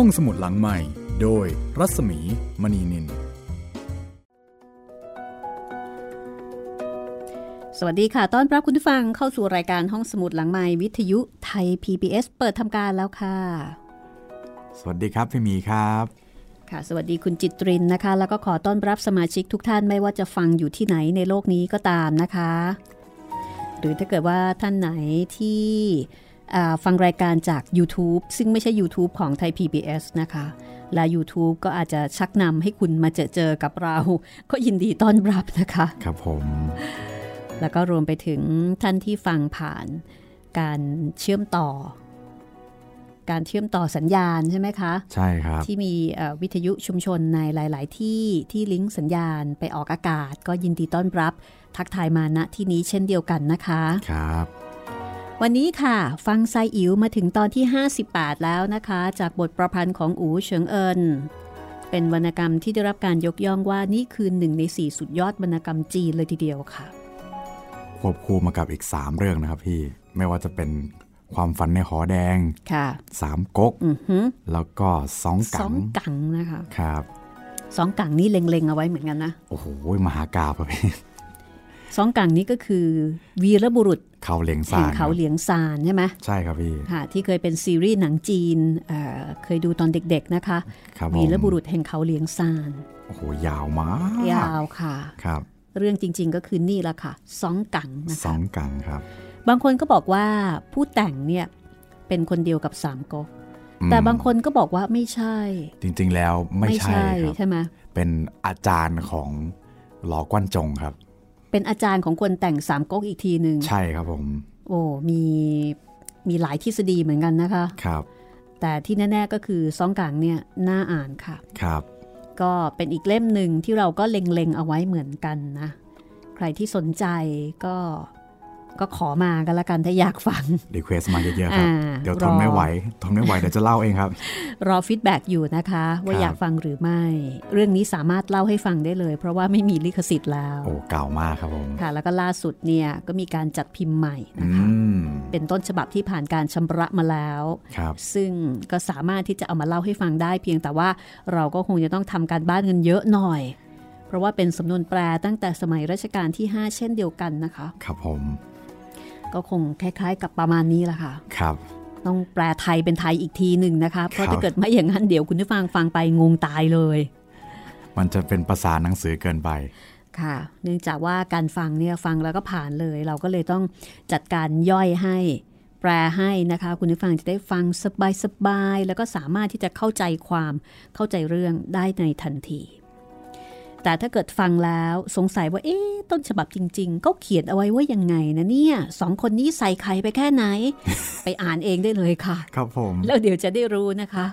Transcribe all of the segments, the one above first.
ห้องสมุดหลังใหม่ โดยรัศมีมณีนิน สวัสดีค่ะ ต้อนรับคุณผู้ฟังเข้าสู่รายการห้องสมุดหลังใหม่วิทยุไทย PBS เปิดทำการแล้วค่ะ สวัสดีครับพี่หมีครับค่ะ สวัสดีคุณจิตรินนะคะ แล้วก็ขอต้อนรับสมาชิกทุกท่านไม่ว่าจะฟังอยู่ที่ไหนในโลกนี้ก็ตามนะคะ หรือถ้าเกิดว่าท่านไหนที่อ่า ฟังรายการจาก YouTube ซึ่งไม่ใช่ YouTube ของไทย PBS นะคะ และ YouTube ก็อาจจะชักนำให้คุณมาเจอเจอกับเรา ก็ยินดีต้อนรับนะคะ ครับผม แล้วก็รวมไปถึงท่านที่ฟังผ่านการเชื่อมต่อ การเชื่อมต่อสัญญาณใช่ไหมคะ ใช่ครับ ที่มีเอ่อวิทยุชุมชนในหลาย ๆ ที่ที่ลิงก์สัญญาณไปออกอากาศ ก็ยินดีต้อนรับ ทักทายมาณที่นี้เช่นเดียวกันนะคะ ครับ วันนี้ค่ะ ฟังไซอิ๋วมาถึงตอนที่ 58 แล้วนะคะ จากบทประพันธ์ของอูเฉิงเอินเป็นวรรณกรรมที่ได้รับการยกย่องว่านี่คือหนึ่งในสี่สุดยอดวรรณกรรมจีนเลยทีเดียวค่ะ ควบคู่มากับอีก 3 เรื่องนะครับพี่ ไม่ว่าจะเป็นความฝันในหอแดงค่ะสามก๊กอือหือแล้วก็สองสกัองงกังนะคะครับสองกังนี่เล็งๆเอาไว้เหมือนกันนะ โอ้โหมหากาบครับพี่ สองกังนี้ก็คือ วีรบุรุษเขาเหลียงแห่ซางนเขาเหลียงซานใช่ไหมใช่ครับพี่ค่ะที่เคยเป็นซีรีส์หนังจีนเอ่อเคยดูตอนเด็ก ๆนะคะครับผมวีรบุรุษแห่งเขาเหลียงซานโอ้โหยาวมากยาวค่ะครับ เรื่องจริง ๆ ก็คือนี่ละค่ะสองกังนะสอคะงกังครับ บางคนก็บอกว่าผู้แต่งเนี่ยเป็นคนเดียวกับสามก๊กอืมแต่บางคนก็บอกว่าไม่ใช่ จริงๆแล้วไม่ใช่ครับใช่ไหมเป็นอาจารย์ของหลอกวนจงครับ เป็นอาจารย์ของคนแต่งสามก๊กอีกทีหนึ่งใช่ครับผม โอ้มีมีหลายทฤษฎีเหมือนกันนะคะครับ แต่ที่แน่ ๆก็คือซองกังเนี่ยน่าอ่านค่ะครับ ก็เป็นอีกเล่มหนึ่งที่เราก็เล็งๆเอาไว้เหมือนกันนะ ใครที่สนใจก็ ก็ขอมากันละกันถ้าอยากฟังrequest มาเยอะๆครับอ่าเดี๋ยวทรนอไม่ไหวทนไม่ไหวเดี๋ยวจะเล่าเองครับ รอ feedback อยู่นะคะ ว่าครับอยากฟังหรือไม่ เรื่องนี้สามารถเล่าให้ฟังได้เลย เพราะว่าไม่มีลิขสิทธิ์แล้ว โอ้เก่ามากครับผมค่ะ แล้วก็ล่าสุดเนี่ยก็มีการจัดพิมพ์ใหม่อืนะคะเป็นต้นฉบับที่ผ่านการชำระมาแล้วครับซึ่งก็สามารถที่จะเอามาเล่าให้ฟังได้ เพียงแต่ว่าเราก็คงจะต้องทำการบ้านกันเยอะหน่อยเพราะว่าเป็นสำนวนแปลตั้งแต่สมัยรัชกาลที่ 5 เช่นเดียวกันนะคะ ครับผม ก็คงคล้าย ๆ กับประมาณนี้แหละค่ะ ครับ ต้องแปลไทยเป็นไทยอีกทีหนึ่งนะคะ เพราะครับถ้าเกิดไม่อย่างนั้นเดี๋ยวคุณผู้ฟังฟังไปงงตายเลย มันจะเป็นภาษาหนังสือเกินไป ค่ะ เนื่องจากว่าการฟังเนี่ยฟังแล้วก็ผ่านเลย เราก็เลยต้องจัดการย่อยให้แปลให้นะคะ คุณผู้ฟังจะได้ฟังสบายๆแล้วก็สามารถที่จะเข้าใจความเข้าใจเรื่องได้ในทันที แต่ถ้าเกิดฟังแล้วสงสัยว่าเอ๊ะต้นฉบับจริง ๆ ก็เขียนเอาไว้ว่ายังไงนะเนี่ยสองคนนี้ใส่ไข่ไปแค่ไหน ไปอ่านเองได้เลยค่ะ ครับผม แล้วเดี๋ยวจะได้รู้นะคะ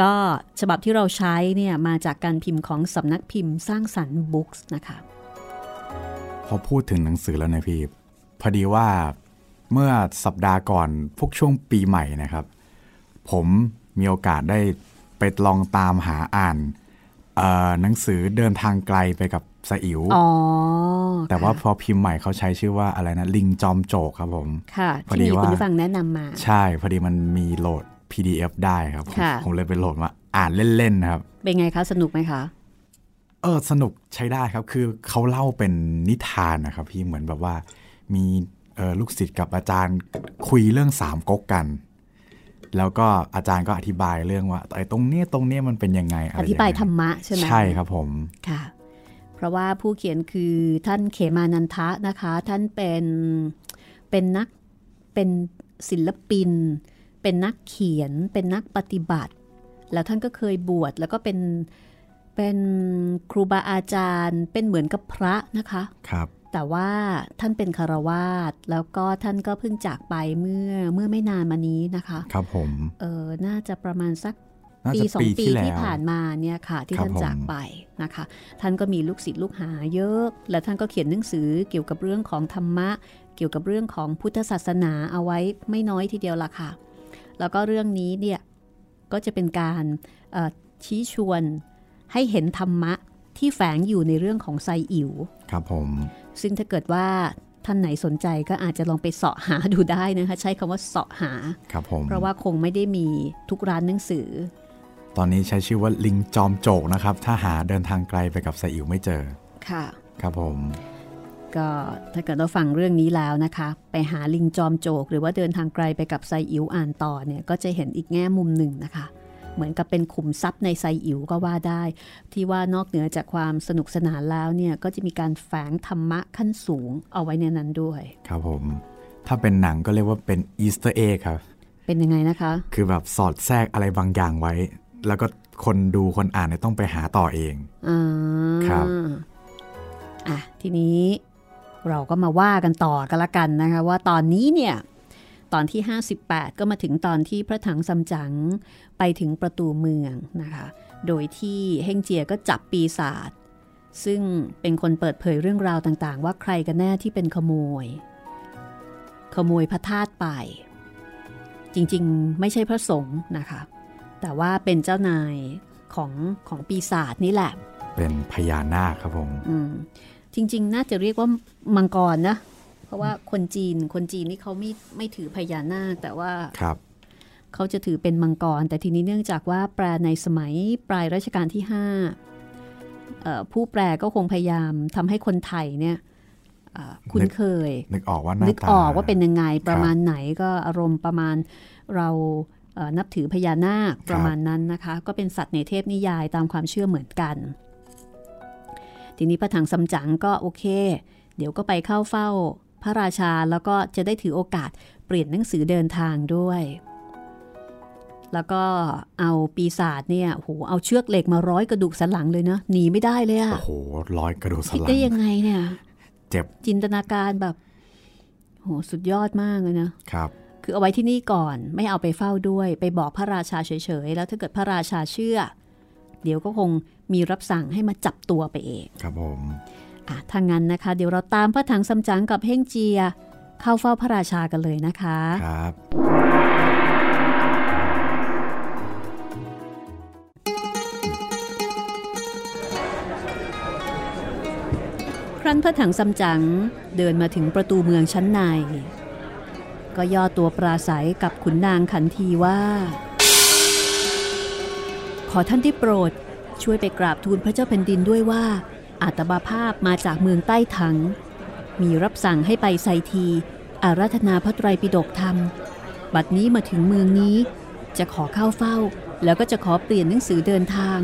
ก็ฉบับที่เราใช้เนี่ยมาจากการพิมพ์ของสำนักพิมพ์สร้างสรรค์บุ๊กส์นะคะพอพูดถึงหนังสือแล้วนะพี่พอดีว่าเมื่อสัปดาห์ก่อนพวกช่วงปีใหม่นะครับ ผมมีโอกาสได้ไปลองตามหาอ่านเอ่อ หนังสือเดินทางไกลไปกับสอิ๋วอ๋อแต่ว่าพค่ะอพิมพ์ใหม่เขาใช้ชื่อว่าอะไรนะ ลิงจอมโจกครับผมค่ะพอที่ดีมีว่าคุณผู้ฟังแนะนำมา ใช่พอดีมันมีโหลด PDF ได้ครับผมค่ะผมเลยไปโหลดมาอ่านเล่นๆนะครับ เป็นไงคะสนุกไหมคะเออสนุกใช้ได้ครับคือเขาเล่าเป็นนิทานนะครับพี่เหมือนแบบว่ามีเออลูกศิษย์กับอาจารย์คุยเรื่องสามก๊กกัน แล้วก็อาจารย์ก็อธิบายเรื่องว่าไอ้ตรงเนี้ยตรงเนี้ยมันเป็นยังไงะอไรธิบายงไงธรรมะใช่ไหมใช่ครับผมค่ะ เพราะว่าผู้เขียนคือท่านเขมานันทะนะคะ ท่านเป็นเป็นนักเป็นศิลปิน เป็นนักเขียน เป็นนักปฏิบัติ แล้วท่านก็เคยบวชแล้วก็เป็นเป็นครูบาอาจารย์ เป็นเหมือนกับพระนะคะ ครับ แต่ว่าท่านเป็นคารวาสแล้วก็ท่านก็เพิ่งจากไปเมื่อเมื่อไม่นานมานี้นะคะ ครับผมเออน่าจะประมาณสักน่าปีจะสองปีปีที่แล้วที่ผ่านมาเนี่ยค่ะ ที่ครับท่านจากผมไปนะคะ ท่านก็มีลูกศิษย์ลูกหาเยอะ และท่านก็เขียนหนังสือเกี่ยวกับเรื่องของธรรมะ เกี่ยวกับเรื่องของพุทธศาสนาเอาไว้ไม่น้อยทีเดียวละค่ะ แล้วก็เรื่องนี้เนี่ยก็จะเป็นการเอ่อชี้ชวนให้เห็นธรรมะที่แฝงอยู่ในเรื่องของไซอิ๋วครับผม ซึ่งถ้าเกิดว่าท่านไหนสนใจก็อาจจะลองไปเสาะหาดูได้นะคะใช้คำว่าเสาะหาครับผมเพราะว่าคงไม่ได้มีทุกร้านหนังสือ ตอนนี้ใช้ชื่อว่าลิงจอมโจกนะครับ ถ้าหาเดินทางไกลไปกับไซอิ๋วไม่เจอค่ะครับผมก็ถ้าเกิดเราฟังเรื่องนี้แล้วนะคะ ไปหาลิงจอมโจก หรือว่าเดินทางไกลไปกับไซอิ๋วอ่านต่อเนี่ยก็จะเห็นอีกแง่มุมหนึ่งนะคะ เหมือนกับเป็นขุมทรัพย์ในไซอิ๋วก็ว่าได้ ที่ว่านอกเหนือจากความสนุกสนานแล้วเนี่ยก็จะมีการแฝงธรรมะขั้นสูงเอาไว้ในนั้นด้วย ครับผม ถ้าเป็นหนังก็เรียกว่าเป็นอีสเตอร์เอครับ เป็นยังไงนะคะ คือแบบสอดแทรกอะไรบางอย่างไว้ แล้วก็คนดูคนอ่านเนี่ยต้องไปหาต่อเองอ่าครับอะทีนี้เราก็มาว่ากันต่อกันละกันนะคะ ว่าตอนนี้เนี่ย ตอนที่ 58 ก็มาถึงตอนที่พระถังซัมจั๋งไปถึงประตูเมืองนะคะ โดยที่เฮงเจียก็จับปีศาจซึ่งเป็นคนเปิดเผยเรื่องราวต่างๆ ว่าใครกันแน่ที่เป็นขโมย ขโมยพระธาตุไป จริงๆ ไม่ใช่พระสงฆ์นะคะ แต่ว่าเป็นเจ้านายของของปีศาจนี่แหละ เป็นพญานาคครับผม อืมจริง ๆ น่าจะเรียกว่ามังกรนะเพ ราะว่าคนจีนคนจีนนี่เขาไม่ไม่ถือพญานาคแต่ว่าครับเขาจะถือเป็นมังกร แต่ทีนี้เนื่องจากว่าแปลในสมัยปลายรัชกาลที่ห้าเอ่อผู้แปลก็คงพยายามทำให้คนไทยเนี่ยเอ่อคุ้นเคย นึกออกว่าหน้านึกตาออกว่าเป็นยังไงประมาณครับไหนก็อารมณ์ประมาณเราเอ่อนับถือพญานาคประมาณนั้นนะคะ ก็เป็นสัตว์ในเทพนิยายตามความเชื่อเหมือนกัน ทีนี้พระถังซัมจั๋งก็โอเค เดี๋ยวก็ไปเข้าเฝ้า พระราชาแล้วก็จะได้ถือโอกาสเปลี่ยนหนังสือเดินทางด้วย แล้วก็เอาปีศาจเนี่ยโหเอาเชือกเหล็กมาร้อยกระดูกสันหลังเลยเนาะหนีไม่ได้เลยอะโอ้โหร้อยกระดูกสันคิดหลัได้งยังไงเนี่ย เจ็บจินตนาการแบบโหสุดยอดมากเลยนะครับ คือเอาไว้ที่นี่ก่อนไม่เอาไปเฝ้าด้วย ไปบอกพระราชาเฉยๆแล้วถ้าเกิดพระราชาเชื่อ เดี๋ยวก็คงมีรับสั่งให้มาจับตัวไปเอง ครับผม อะถ้างั้นนะคะ เดี๋ยวเราตามพระถังซัมจั๋งกับเฮ่งเจีย เข้าเฝ้าพระราชากันเลยนะคะ ครับ ครั้นพระถังซัมจั๋งเดินมาถึงประตูเมืองชั้นใน ก็ย่อตัวปราศัยกับขุนนางขันทีว่า ขอท่านที่โปรดช่วยไปกราบทูลพระเจ้าแผ่นดินด้วยว่า อาตมาภาพมาจากเมืองใต้ถัง มีรับสั่งให้ไปไซทีอาราธนาพระไตรปิฎกธรรม บัดนี้มาถึงเมืองนี้ จะขอเข้าเฝ้า แล้วก็จะขอเปลี่ยนหนังสือเดินทาง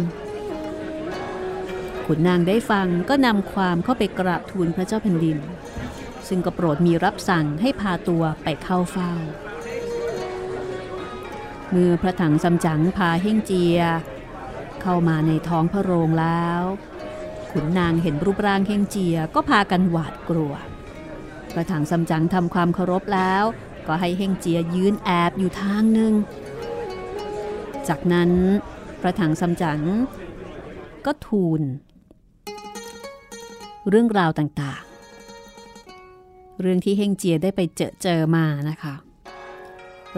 ขุนนางได้ฟังก็นำความเข้าไปกราบทูลพระเจ้าแผ่นดิน ซึ่งก็โปรดมีรับสั่งให้พาตัวไปเข้าเฝ้า เมื่อพระถังซัมจั๋งพาเฮ่งเจีย เข้ามาในท้องพระโรงแล้ว ขุนนางเห็นรูปร่างเฮงเจียก็พากันหวาดกลัวพระถังซัมจั๋งทำความเคารพแล้ว ก็ให้เฮงเจียยืนแอบอยู่ทางหนึ่ง จากนั้นพระถังซัมจั๋งก็ทูล เรื่องราวต่างๆ เรื่องที่เฮงเจียได้ไปเจอเจอมานะคะ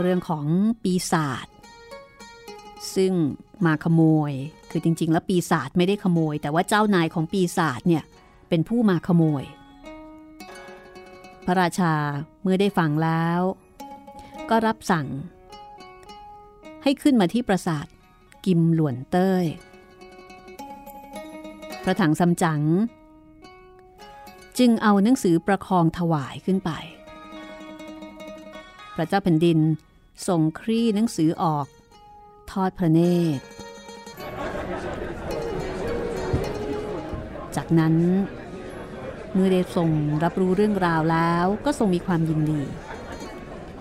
เรื่องของปีศาจซึ่งมาขโมย คือจริง ๆ แล้วปีศาจไม่ได้ขโมย แต่ว่าเจ้านายของปีศาจเนี่ยเป็นผู้มาขโมย พระราชาเมื่อได้ฟังแล้ว ก็รับสั่ง ให้ขึ้นมาที่ปราสาทกิมหลวนเต้ย พระถังซัมจั๋งจึงเอาหนังสือประคองถวายขึ้นไป พระเจ้าแผ่นดินส่งครี่หนังสือออก ทอดพระเนตร นั้น เมื่อได้ทรงรับรู้เรื่องราวแล้วก็ทรงมีความยินดี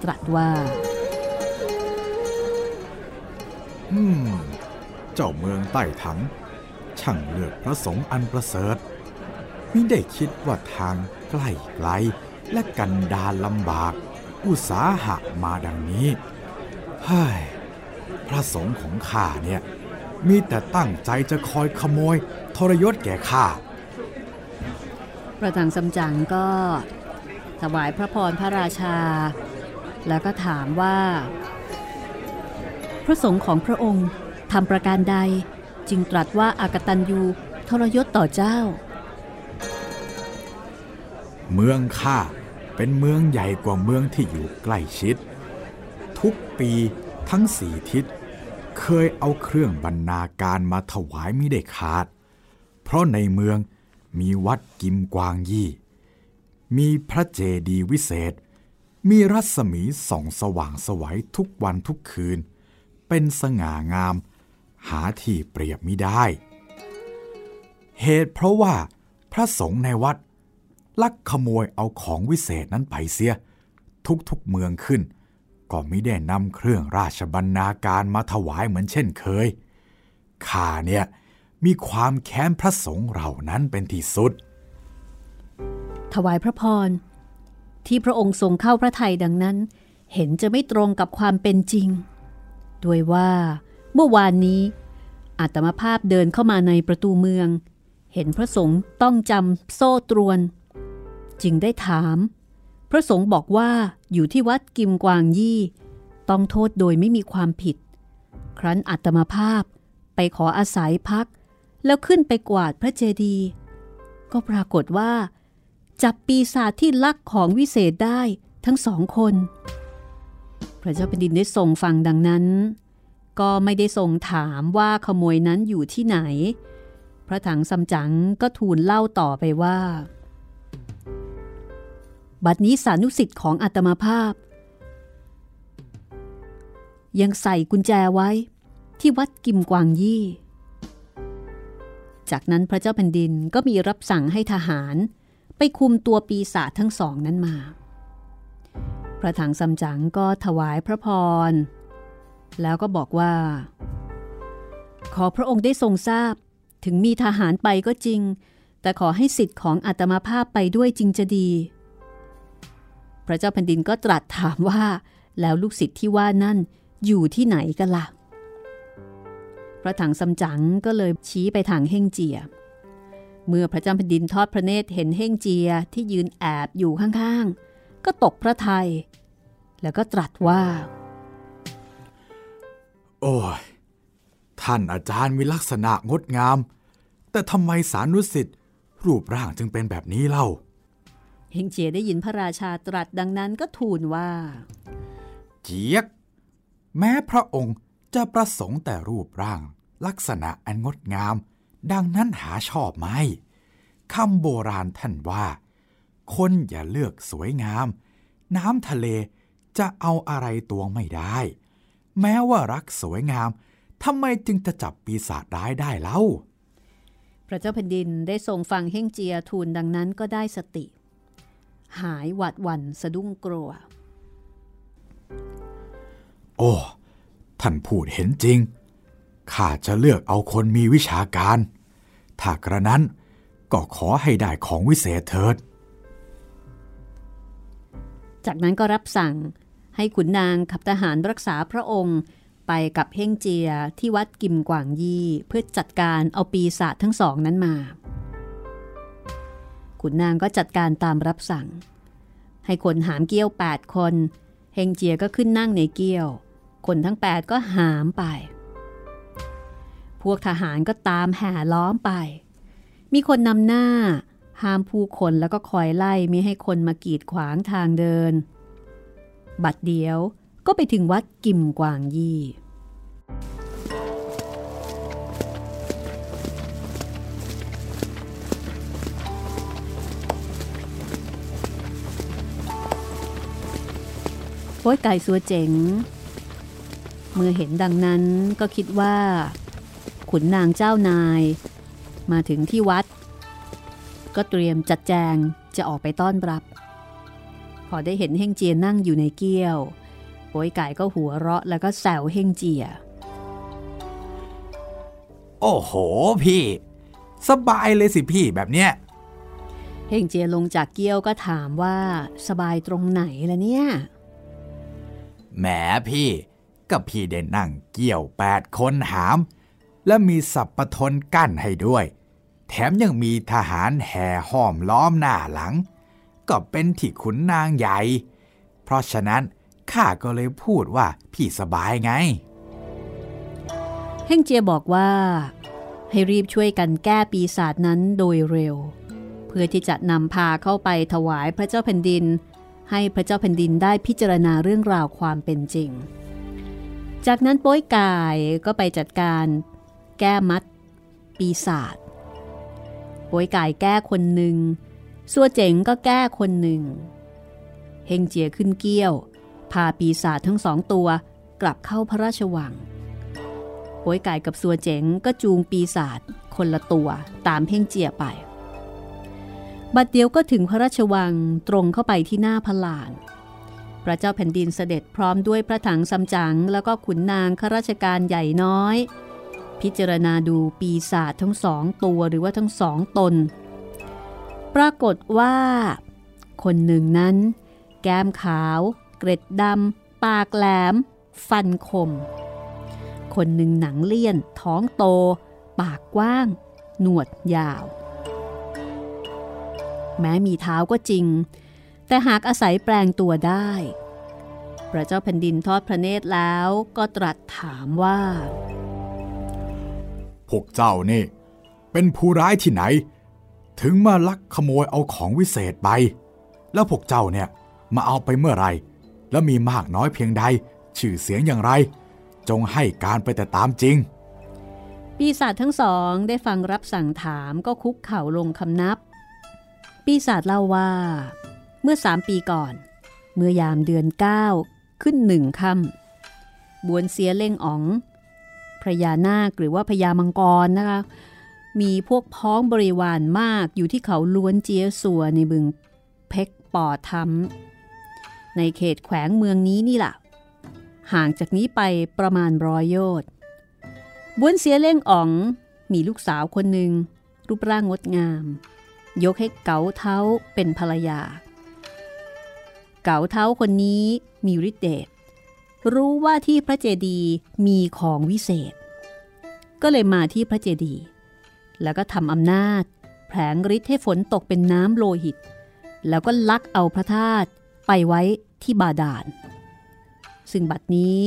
ตรัสว่าอืมเจ้าเมืองใต้ถัง ช่างเลือกพระสงฆ์อันประเสริฐมิได้คิดว่าทางใกล้ไกลและกันดารลำบาก อุตสาหะมาดังนี้เฮ้ยพระสงฆ์ของข้าเนี่ย มีแต่ตั้งใจจะคอยขโมย ทรยศแก่ข้า พระถังซัมจั๋งก็ถวายพระพรพระราชา แล้วก็ถามว่า พระสงฆ์ของพระองค์ทำประการใดจึงตรัสว่าอากตันยูทรยศต่อเจ้า เมืองข้าเป็นเมืองใหญ่กว่าเมืองที่อยู่ใกล้ชิด ทุกปีทั้งสี่ทิศ เคยเอาเครื่องบรรณาการมาถวายไม่ได้ขาด เพราะในเมือง มีวัดกิมกวางยี่ มีพระเจดีย์วิเศษ มีรัศมีส่องสว่างสวัยทุกวันทุกคืน เป็นสง่างาม หาที่เปรียบมิได้ เหตุเพราะว่าพระสงฆ์ในวัด ลักขโมยเอาของวิเศษนั้นไปเสีย ทุกๆเมืองขึ้น ก็ไม่ได้นำเครื่องราชบรรณาการมาถวายเหมือนเช่นเคยข้าเนี่ย มีความแค้นพระสงฆ์เหล่านั้นเป็นที่สุด ถวายพระพร ที่พระองค์ทรงเข้าพระทัยดังนั้น เห็นจะไม่ตรงกับความเป็นจริง ด้วยว่าเมื่อวานนี้อาตมาภาพเดินเข้ามาในประตูเมือง เห็นพระสงฆ์ต้องจำโซ่ตรวน จึงได้ถาม พระสงฆ์บอกว่าอยู่ที่วัดกิมกวางยี่ ต้องโทษโดยไม่มีความผิด ครั้นอาตมาภาพไปขออาศัยพัก แล้วขึ้นไปกวาดพระเจดีย์ก็ปรากฏว่า จับปีศาจที่ลักของวิเศษได้ทั้งสองคน พระเจ้าแผ่นดินได้ทรงฟังดังนั้น ก็ไม่ได้ทรงถามว่าขโมยนั้นอยู่ที่ไหน พระถังซัมจั๋งก็ทูลเล่าต่อไปว่า บัดนี้สานุสิทธิ์ของอาตมาภาพ ยังใส่กุญแจไว้ที่วัดกิมกวางยี่ จากนั้นพระเจ้าแผ่นดินก็มีรับสั่งให้ทหาร ไปคุมตัวปีศาจทั้งสองนั้นมา พระถังซัมจั๋งก็ถวายพระพร แล้วก็บอกว่า ขอพระองค์ได้ทรงทราบ ถึงมีทหารไปก็จริง แต่ขอให้สิทธิ์ของอาตมาภาพไปด้วยจริงจะดี พระเจ้าแผ่นดินก็ตรัสถามว่า แล้วลูกศิษย์ที่ว่านั่นอยู่ที่ไหนกันละ่ะ พระถังซัมจั๋งก็เลยชี้ไปทางเฮ่งเจีย เมื่อพระเจ้าแผ่นดินทอดพระเนตรเห็นเฮ่งเจียที่ยืนแอบอยู่ข้างๆ ก็ตกพระทัยแล้วก็ตรัสว่า โอ้ย ท่านอาจารย์มีลักษณะงดงาม แต่ทำไมสานุสิทธิ์รูปร่างจึงเป็นแบบนี้เล่า เฮงเจียได้ยินพระราชาตรัสดังนั้นก็ทูลว่า เจียก แม้พระองค์ จะประสงค์แต่รูปร่าง ลักษณะอันงดงาม ดังนั้นหาชอบไหมคำโบราณท่านว่า คนอย่าเลือกสวยงาม น้ำทะเลจะเอาอะไรตวงไม่ได้ แม้ว่ารักสวยงามทำไมจึงจะจับปีศาจร้ายได้เล่า พระเจ้าแผ่นดินได้ทรงฟังเฮ่งเจียทูลดังนั้นก็ได้สติ หายหวาดหวั่นสะดุ้งกลัว โอ้ ท่านพูดเห็นจริง ข้าจะเลือกเอาคนมีวิชาการ ถ้ากระนั้นก็ขอให้ได้ของวิเศษเถิด จากนั้นก็รับสั่งให้ขุนนางขับทหารรักษาพระองค์ไปกับเฮ่งเจียที่วัดกิมกวางยี่เพื่อจัดการเอาปีศาจทั้งสองนั้นมา ขุนนางก็จัดการตามรับสั่ง ให้คนหามเกี้ยว 8 คน เฮงเจียก็ขึ้นนั่งในเกี้ยว คนทั้ง 8 ก็หามไป พวกทหารก็ตามแห่ล้อมไป มีคนนำหน้า ห้ามผู้คนแล้วก็คอยไล่ไม่ให้คนมากีดขวางทางเดิน บัดเดียวก็ไปถึงวัดกิมกวางยี่โป้ยไก่สัวเจ๋ง เมื่อเห็นดังนั้นก็คิดว่า ขุนนางเจ้านาย มาถึงที่วัด ก็เตรียมจัดแจงจะออกไปต้อนรับ พอได้เห็นเฮงเจียนั่งอยู่ในเกี้ยวโป้ยไก่ก็หัวเราะแล้วก็แซวเฮงเจีย โอ้โหพี่ สบายเลยสิพี่แบบเนี้ยเฮงเจียลงจากเกี้ยวก็ถามว่าสบายตรงไหนล่ะเนี่ยแหมพี่ กับพี่เด่นนั่งเกี่ยวแปดคนหาม และมีสับปะทนกั้นให้ด้วย แถมยังมีทหารแห่ห้อมล้อมหน้าหลัง ก็เป็นที่ขุนนางใหญ่ เพราะฉะนั้นข้าก็เลยพูดว่าพี่สบายไง เฮงเจียบอกว่า ให้รีบช่วยกันแก้ปีศาจนั้นโดยเร็ว เพื่อที่จะนำพาเข้าไปถวายพระเจ้าแผ่นดิน ให้พระเจ้าแผ่นดินได้พิจารณาเรื่องราวความเป็นจริง จากนั้นโป้ยกายก็ไปจัดการแก้มัด ปีศาจโป้ยกายแก้คนหนึ่งซัวเจ๋งก็แก้คนหนึ่งเฮงเจียขึ้นเกี้ยว พาปีศาจทั้งสองตัวกลับเข้าพระราชวังโป้ยกายกับซัวเจ๋งก็จูงปีศาจคนละตัวตามเพ่งเจียไป บัดเดียวก็ถึงพระราชวังตรงเข้าไปที่หน้าพลาน พระเจ้าแผ่นดินเสด็จพร้อมด้วยพระถังซัมจั๋งแล้วก็ขุนนางข้าราชการใหญ่น้อย พิจารณาดูปีศาจทั้งสองตัวหรือว่าทั้งสองตน ปรากฏว่า คนหนึ่งนั้น แก้มขาว เกร็ดดำปากแหลม ฟันคม คนหนึ่งหนังเลี่ยน ท้องโต ปากกว้าง หนวดยาว แม้มีเท้าก็จริง แต่หากอาศัยแปลงตัวได้ พระเจ้าแผ่นดินทอดพระเนตรแล้วก็ตรัสถามว่า พวกเจ้านี่ เป็นผู้ร้ายที่ไหน ถึงมาลักขโมยเอาของวิเศษไป แล้วพวกเจ้าเนี่ยมาเอาไปเมื่อไหรแล้วมีมากน้อยเพียงใด ชื่อเสียงอย่างไร จงให้การไปแต่ตามจริง ปีศาจทั้งสองได้ฟังรับสั่งถามก็คุกเข่าลงคำนับ ปีศาจเล่าว่า เมื่อสามปีก่อน เมื่อยามเดือนเก้าขึ้นหนึ่งค่ำบวนเสียเล่งอ๋องพระยานาคหรือว่าพญามังกรนะคะ มีพวกพ้องบริวารมากอยู่ที่เขาล้วนเจียสัวในบึงเพกปอทำในเขตแขวงเมืองนี้นี่แหละห่างจากนี้ไปประมาณร้อยโยชน์บวนเสียเล่งอ๋องมีลูกสาวคนหนึ่งรูปร่างงดงาม ยกให้เก๋าเท้าเป็นภรรยา เก๋าเท้าคนนี้มีฤทธิ์เดชรู้ว่าที่พระเจดีย์มีของวิเศษ ก็เลยมาที่พระเจดีย์แล้วก็ทำอำนาจ แผลงฤทธิ์ให้ฝนตกเป็นน้ำโลหิต แล้วก็ลักเอาพระธาตุไปไว้ที่บาดาล ซึ่งบัดนี้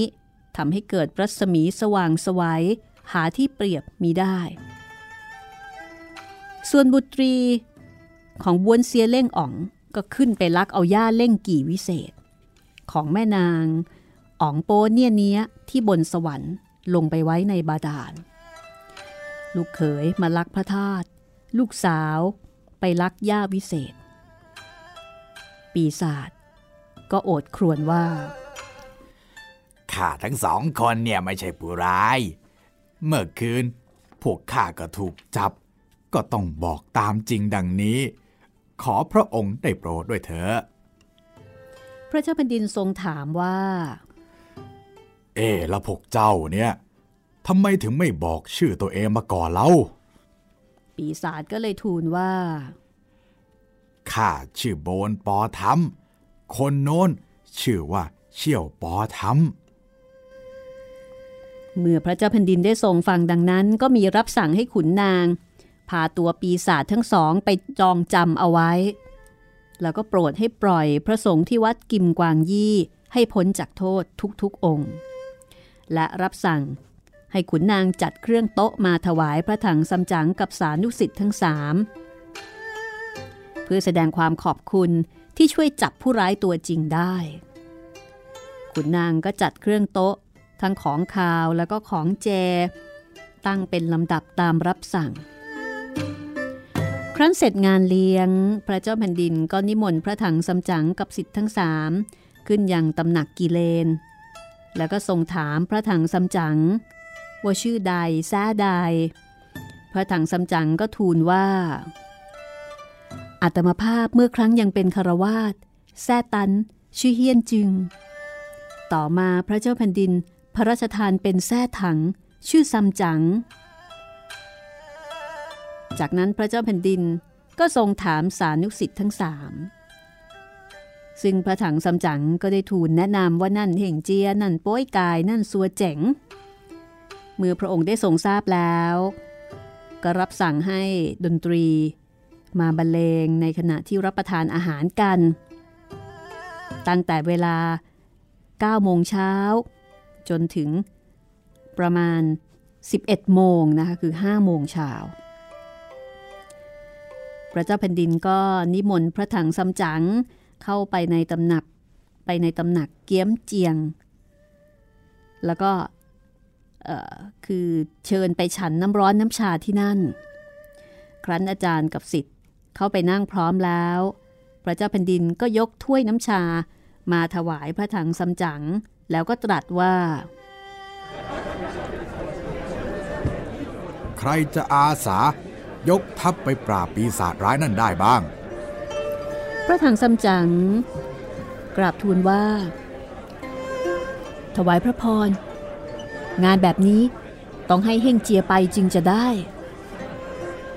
ทำให้เกิดรัศมีสว่างสวัยหาที่เปรียบมีได้ ส่วนบุตรีของบวนเซียเล่งอ๋อง ก็ขึ้นไปลักเอาย่าเล่งกี่วิเศษ ของแม่นางอ๋องโปเนียเนี้ยที่บนสวรรค์ลงไปไว้ในบาดาล ลูกเขยมาลักพระธาตุลูกสาวไปลักย่าวิเศษ ปีศาจก็โอดครวญว่าข้าทั้งสองคนเนี่ยไม่ใช่ผู้ร้าย เมื่อคืน พวกข้าก็ถูกจับ ก็ต้องบอกตามจริงดังนี้ ขอพระองค์ได้โปรดด้วยเถอะพระเจ้าแผ่นดินทรงถามว่า เอ๊ะแล้วพวกเจ้าเนี่ยทำไมถึงไม่บอกชื่อตัวเองมาก่อนเล่า ปีศาจก็เลยทูลว่า ข้าชื่อโบนปอทำคนโน้นชื่อว่าเชี่ยวปอทำเมื่อพระเจ้าแผ่นดินได้ทรงฟังดังนั้น ก็มีรับสั่งให้ขุนนาง พาตัวปีศาจทั้งสองไปจองจำเอาไว้ แล้วก็โปรดให้ปล่อยพระสงฆ์ที่วัดกิมกวางยี่ให้พ้นจากโทษทุกๆองค์ และรับสั่งให้ขุนนางจัดเครื่องโต๊ะมาถวายพระถังซัมจั๋งกับสานุสิทธิ์ทั้งสามเพื่อแสดงความขอบคุณที่ช่วยจับผู้ร้ายตัวจริงได้ ขุนนางก็จัดเครื่องโต๊ะ ทั้งของคาวแล้วก็ของแจ ตั้งเป็นลำดับตามรับสั่ง ครั้นเสร็จงานเลี้ยง พระเจ้าแผ่นดินก็นิมนต์พระถังซัมจั๋งกับสิทธิ์ทั้งสามขึ้นยังตำหนักกิเลน แล้วก็ทรงถามพระถังซัมจั๋งว่าชื่อใดแซ่ใด พระถังซัมจั๋งก็ทูลว่าอัตมาภาพเมื่อครั้งยังเป็นคารวาสแซ่ตัน ชื่อเฮียนจึง ต่อมาพระเจ้าแผ่นดิน พระราชทานเป็นแซ่ถัง ชื่อซัมจั๋ง จากนั้นพระเจ้าแผ่นดินก็ทรงถามสานุสิทธิ์ทั้งสามซึ่งพระถังซัมจั๋งก็ได้ทูลแนะนำว่านั่นเห่งเจียนั่นโป้ยกายนั่นสัวเจ๋ง เมื่อพระองค์ได้ทรงทราบแล้ว ก็รับสั่งให้ดนตรี มาบรรเลงในขณะที่รับประทานอาหารกัน ตั้งแต่เวลา 9 โมงเช้า จนถึงประมาณ 11 โมงนะคะคือ 5 โมงเช้า พระเจ้าแผ่นดินก็นิมนต์พระถังซัมจั๋งเข้าไปในตำหนักไปในตำหนักเกี้ยมเจียง แล้วก็คือเชิญไปฉันน้ำร้อนน้ำชาที่นั่น ครั้นอาจารย์กับสิทธิ์เข้าไปนั่งพร้อมแล้ว พระเจ้าแผ่นดินก็ยกถ้วยน้ำชามาถวายพระถังซัมจั๋งแล้วก็ตรัสว่า ใครจะอาสา ยกทัพไปปราบปีศาจร้ายนั่นได้บ้าง พระถังซัมจั๋งกราบทูลว่า ถวายพระพร งานแบบนี้ต้องให้เฮงเจียไปจึงจะได้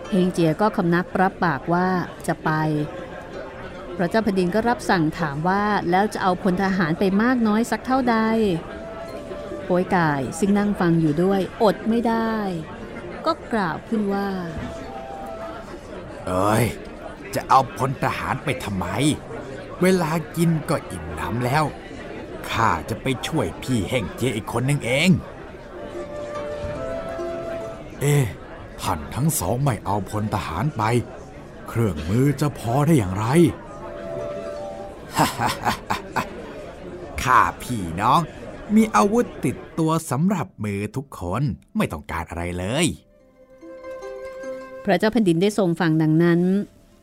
เฮงเจียก็คำนับรับปากว่าจะไป พระเจ้าแผ่นดินก็รับสั่งถามว่าแล้วจะเอาพลทหารไปมากน้อยสักเท่าใดโป้ยกายซึ่งนั่งฟังอยู่ด้วยอดไม่ได้ ก็กล่าวขึ้นว่า เอ้ย จะเอาพลทหารไปทำไม เวลากินก็อิ่มน้ำแล้ว ข้าจะไปช่วยพี่แห่งเจอีกคนนึงเอง เอ๊ท่านทั้งสองไม่เอาพลทหารไป เครื่องมือจะพอได้อย่างไรข้าพี่น้องมีอาวุธติดตัวสำหรับมือทุกคนไม่ต้องการอะไรเลย พระเจ้าแผ่นดินได้ทรงฟังดังนั้น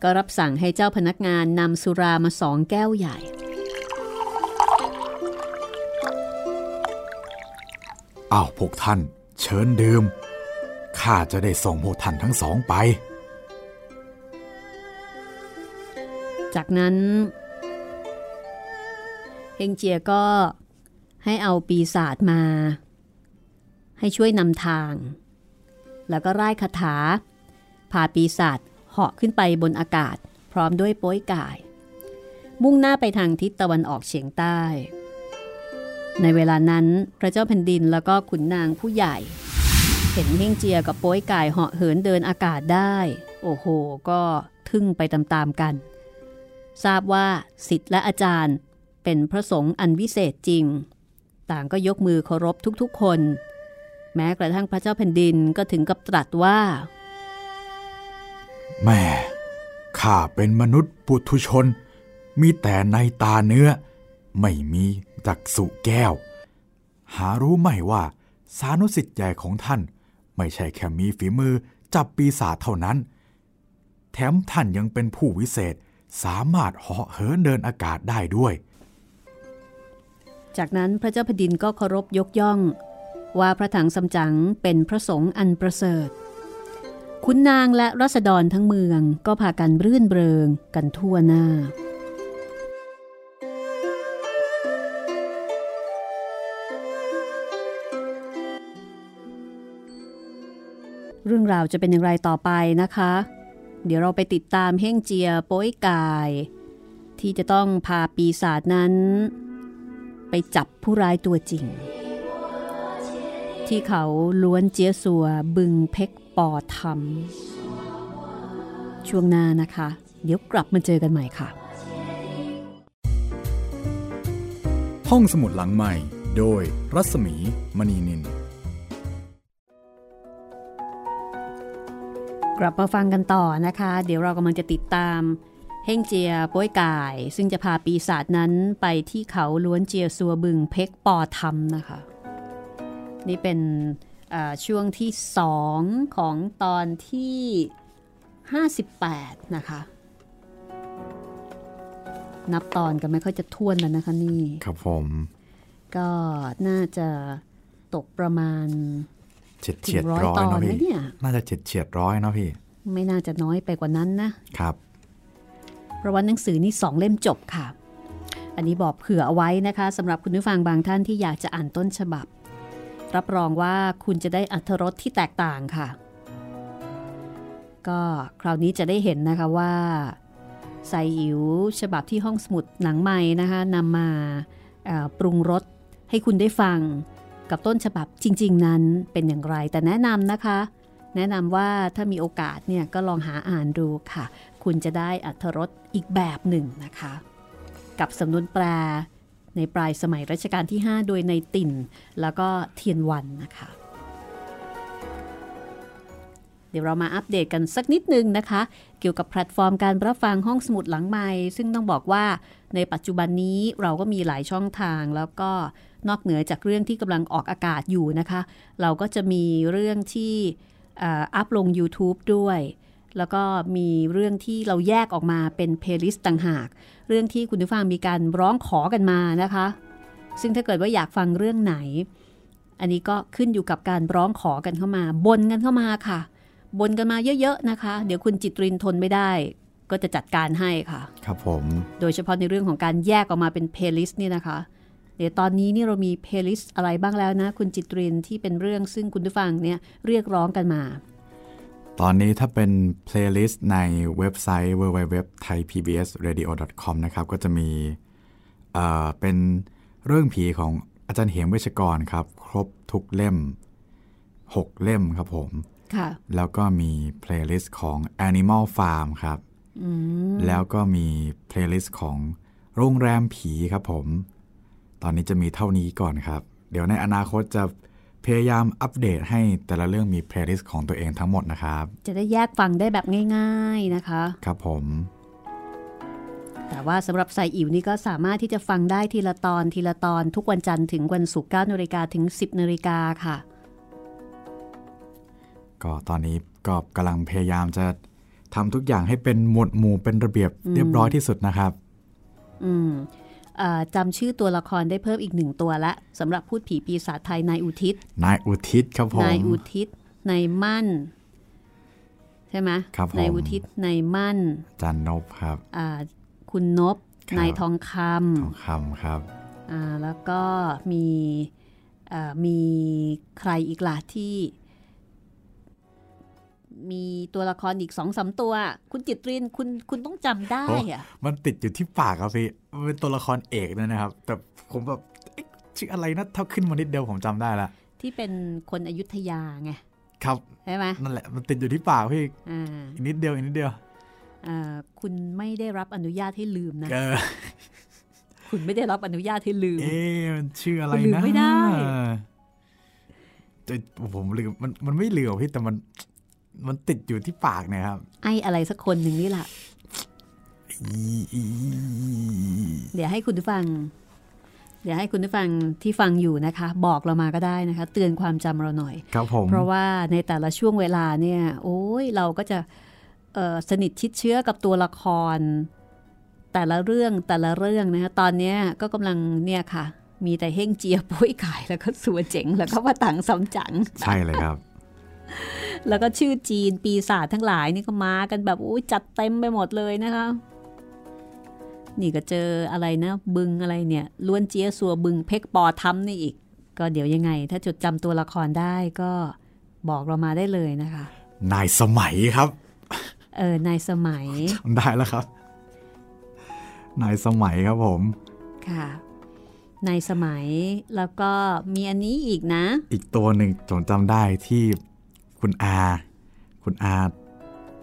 ก็รับสั่งให้เจ้าพนักงานนำสุรามาสองแก้วใหญ่ อ้าวพวกท่าน เชิญดื่มข้าจะได้ส่งพวกท่านทั้งสองไป จากนั้นเฮงเจียก็ให้เอาปีศาจมา ให้ช่วยนำทาง แล้วก็ร่ายคาถา พาปีศาจเหาะขึ้นไปบนอากาศ พร้อมด้วยโป้ยกาย มุ่งหน้าไปทางทิศตะวันออกเฉียงใต้ ในเวลานั้นพระเจ้าแผ่นดินแล้วก็ขุนนางผู้ใหญ่ เห็นเฮงเจียกับโป้ยกายเหาะเหินเดินอากาศได้ โอ้โห ก็ทึ่งไปตามๆกัน ทราบว่าสิทธิ์และอาจารย์เป็นพระสงฆ์อันวิเศษจริง ต่างก็ยกมือเคารพทุกๆคน แม้กระทั่งพระเจ้าแผ่นดินก็ถึงกับตรัสว่า แม่ข้าเป็นมนุษย์ปุถุชน มีแต่ในตาเนื้อ ไม่มีจักสุแก้ว หารู้ไหมว่าสานุสิทธิ์ใหญ่ของท่าน ไม่ใช่แค่มีฝีมือจับปีศาจเท่านั้น แถมท่านยังเป็นผู้วิเศษสามารถเหาะเหินเดินอากาศได้ด้วย จากนั้นพระเจ้าแผ่นดินก็เคารพยกย่อง ว่าพระถังสำจั๋งเป็นพระสงฆ์อันประเสริฐ คุณนางและรัษฎรทั้งเมืองก็พากันรื่นเริงกันทั่วหน้า เรื่องราวจะเป็นอย่างไรต่อไปนะคะ เดี๋ยวเราไปติดตามเฮ่งเจียโป้ยกาย ที่จะต้องพาปีศาจนั้น ไปจับผู้ร้ายตัวจริง ที่เขาล้วนเจียสัวบึงเพก ปอทำช่วงหน้านะคะ เดี๋ยวกลับมาเจอกันใหม่ค่ะ ห้องสมุดหลังใหม่ โดยรัศมีมณีนินกลับมาฟังกันต่อนะคะ เดี๋ยวเรากำลังจะติดตามเฮ่งเจียป้วยกาย ซึ่งจะพาปีศาจนั้นไปที่เขาล้วนเจียซัวบึงเพกปอทำนะคะ นี่เป็น ช่วงที่สองของตอนที่ 58 นะคะ นับตอนกันไม่ค่อยจะท่วนแล้วนะคะนี่ ครับผม ก็น่าจะตกประมาณเฉียดเฉียดถึงร้อยร้อยตอนเนาะไหมพี่เนี่ย น่าจะเฉียดเฉียดร้อยเนาะพี่ ไม่น่าจะน้อยไปกว่านั้นนะ ครับเพราะว่าหนังสือนี่สองเล่มจบค่ะ อันนี้บอกเผื่อเอาไว้นะคะสำหรับคุณผู้ฟังบางท่านที่อยากจะอ่านต้นฉบับ รับรองว่าคุณจะได้อัธรสที่แตกต่างค่ะ ก็คราวนี้จะได้เห็นนะคะว่าไซอิ๋วฉบับที่ห้องสมุดหนังใหม่นะคะนำมาปรุงรสให้คุณได้ฟังกับต้นฉบับจริง ๆ นั้นเป็นอย่างไร แต่แนะนำนะคะ แนะนำว่าถ้ามีโอกาสเนี่ยก็ลองหาอ่านดูค่ะ คุณจะได้อัธรสอีกแบบหนึ่งนะคะ กับสำนวนแปล ในปลายสมัยรัชกาลที่ 5 โดยในติ่น แล้วก็เทียนวันนะคะเดี๋ยวเรามาอัปเดตกันสักนิดนึงนะคะ เกี่ยวกับแพลตฟอร์มการรับฟังห้องสมุดหลังใหม่ซึ่งต้องบอกว่าในปัจจุบันนี้เราก็มีหลายช่องทาง แล้วก็นอกเหนือจากเรื่องที่กำลังออกอากาศอยู่นะคะ เราก็จะมีเรื่องที่อัพลง YouTube ด้วย แล้วก็มีเรื่องที่เราแยกออกมาเป็น playlist ต่างหาก เรื่องที่คุณผู้ฟังมีการร้องขอกันมานะคะ ซึ่งถ้าเกิดว่าอยากฟังเรื่องไหน อันนี้ก็ขึ้นอยู่กับการร้องขอกันเข้ามา บนกันเข้ามาค่ะ บนกันมาเยอะๆนะคะ เดี๋ยวคุณจิตรินทนไม่ได้ ก็จะจัดการให้ค่ะ ครับผม โดยเฉพาะในเรื่องของการแยกออกมาเป็น playlist นี่นะคะเดี๋ยวตอนนี้นี่เรามี playlist อะไรบ้างแล้วนะ คุณจิตรินที่เป็นเรื่องซึ่งคุณผู้ฟังเนี่ยเรียกร้องกันมา ตอนนี้ถ้าเป็น playlist ในเว็บไซต์ www.thaipbsradio.com นะครับ ก็จะมีเอ่อเป็นเรื่องผีของอาจารย์เหมเวชกรครับ ครบทุกเล่ม 6 เล่มครับผม ค่ะ แล้วก็มี playlist ของ Animal Farm ครับ แล้วก็มี playlist ของโรงแรมผีครับผม ตอนนี้จะมีเท่านี้ก่อนครับ เดี๋ยวในอนาคตจะ พยายามอัปเดตให้แต่ละเรื่องมี playlist ของตัวเองทั้งหมดนะครับ จะได้แยกฟังได้แบบง่ายๆนะคะ ครับผม แต่ว่าสำหรับใส่อิ๋วนี่ก็สามารถที่จะฟังได้ทีละตอนทีละตอนทุกวันจันทร์ถึงวันศุกร์9นาฬิกาถึง 10นาฬิกาค่ะ ก็ตอนนี้ก็กำลังพยายามจะทำทุกอย่างให้เป็นหมวดหมู่เป็นระเบียบเรียบร้อยที่สุดนะครับ อืมเอ่อ จำชื่อตัวละครได้เพิ่มอีกหนึ่งตัวละสำหรับพูดผีปีศาจไทยนายอุทิศนายอุทิศครับผมนายอุทิศนายมั่น ใช่ไหมครับผมนายอุทิศนายมั่น จันนบครับอ่าคุณนบครับนายทองคทองคำครับำอ่าแล้วก็มีอ่ามีใครอีกล่ะที่ มีตัวละครอีกสองสามตัว คุณจิตรินคุณคุณต้องจำได้อะมันติดอยู่ที่ปากครับพี่มันเป็นตัวละครเอกด้วยนะครับ แต่ผมแบบเอ๊ะชื่ออะไรนะถ้าขึ้นมานิดเดียวผมจำได้ละที่เป็นคนอยุธยาไงครับใช่ไหมนั่นแหละมันติดอยู่ที่ปากพี่อ่าอีกนิดเดียวอีกนิดเดียวอ่าคุณไม่ได้รับอนุญาตให้ลืมนะเออคุณไม่ได้รับอนุญาตให้ลืม เอ๊ะมันชื่ออะไรมันลืมนะไม่ได้จะผมลืมมันมันไม่ลืมพี่แต่มัน มันติดอยู่ที่ปากเนะครับ ไอ้อะไรสักคนหนึ่งนี่แหละอีอีเดี๋ยวให้คุณผู้ฟัง เดี๋ยวให้คุณผู้ฟังที่ฟังอยู่นะคะ บอกเรามาก็ได้นะคะ เตือนความจำเราหน่อย ครับผม เพราะว่าในแต่ละช่วงเวลาเนี่ย โอ้ยเราก็จะเอ่อสนิทชิดเชื้อกับตัวละคร แต่ละเรื่องแต่ละเรื่องนะคะตอนเนี้ยก็กำลังเนี่ยค่ะ มีแต่เฮ่งเจียปุ้ยไก่แล้วก็สัวเจ๋งแล้วก็ว่าตังสำจัง ใช่เลยครับ แล้วก็ชื่อจีนปีศาจทั้งหลายนี่ก็มากันแบบอุ้ยจัดเต็มไปหมดเลยนะคะ นี่ก็เจออะไรนะ บึงอะไรเนี่ยล้วนเจียสัวบึงเพ็กปอทำนี่อีก ก็เดี๋ยวยังไง ถ้าจดจำตัวละครได้ก็บอกเรามาได้เลยนะคะ นายสมัยครับ เออในสมัยจำได้แล้วครับ นายสมัยครับผม ค่ะในสมัยแล้วก็มีอันนี้อีกนะ อีกตัวหนึ่งผมจำได้ที่ คุณอา คุณอา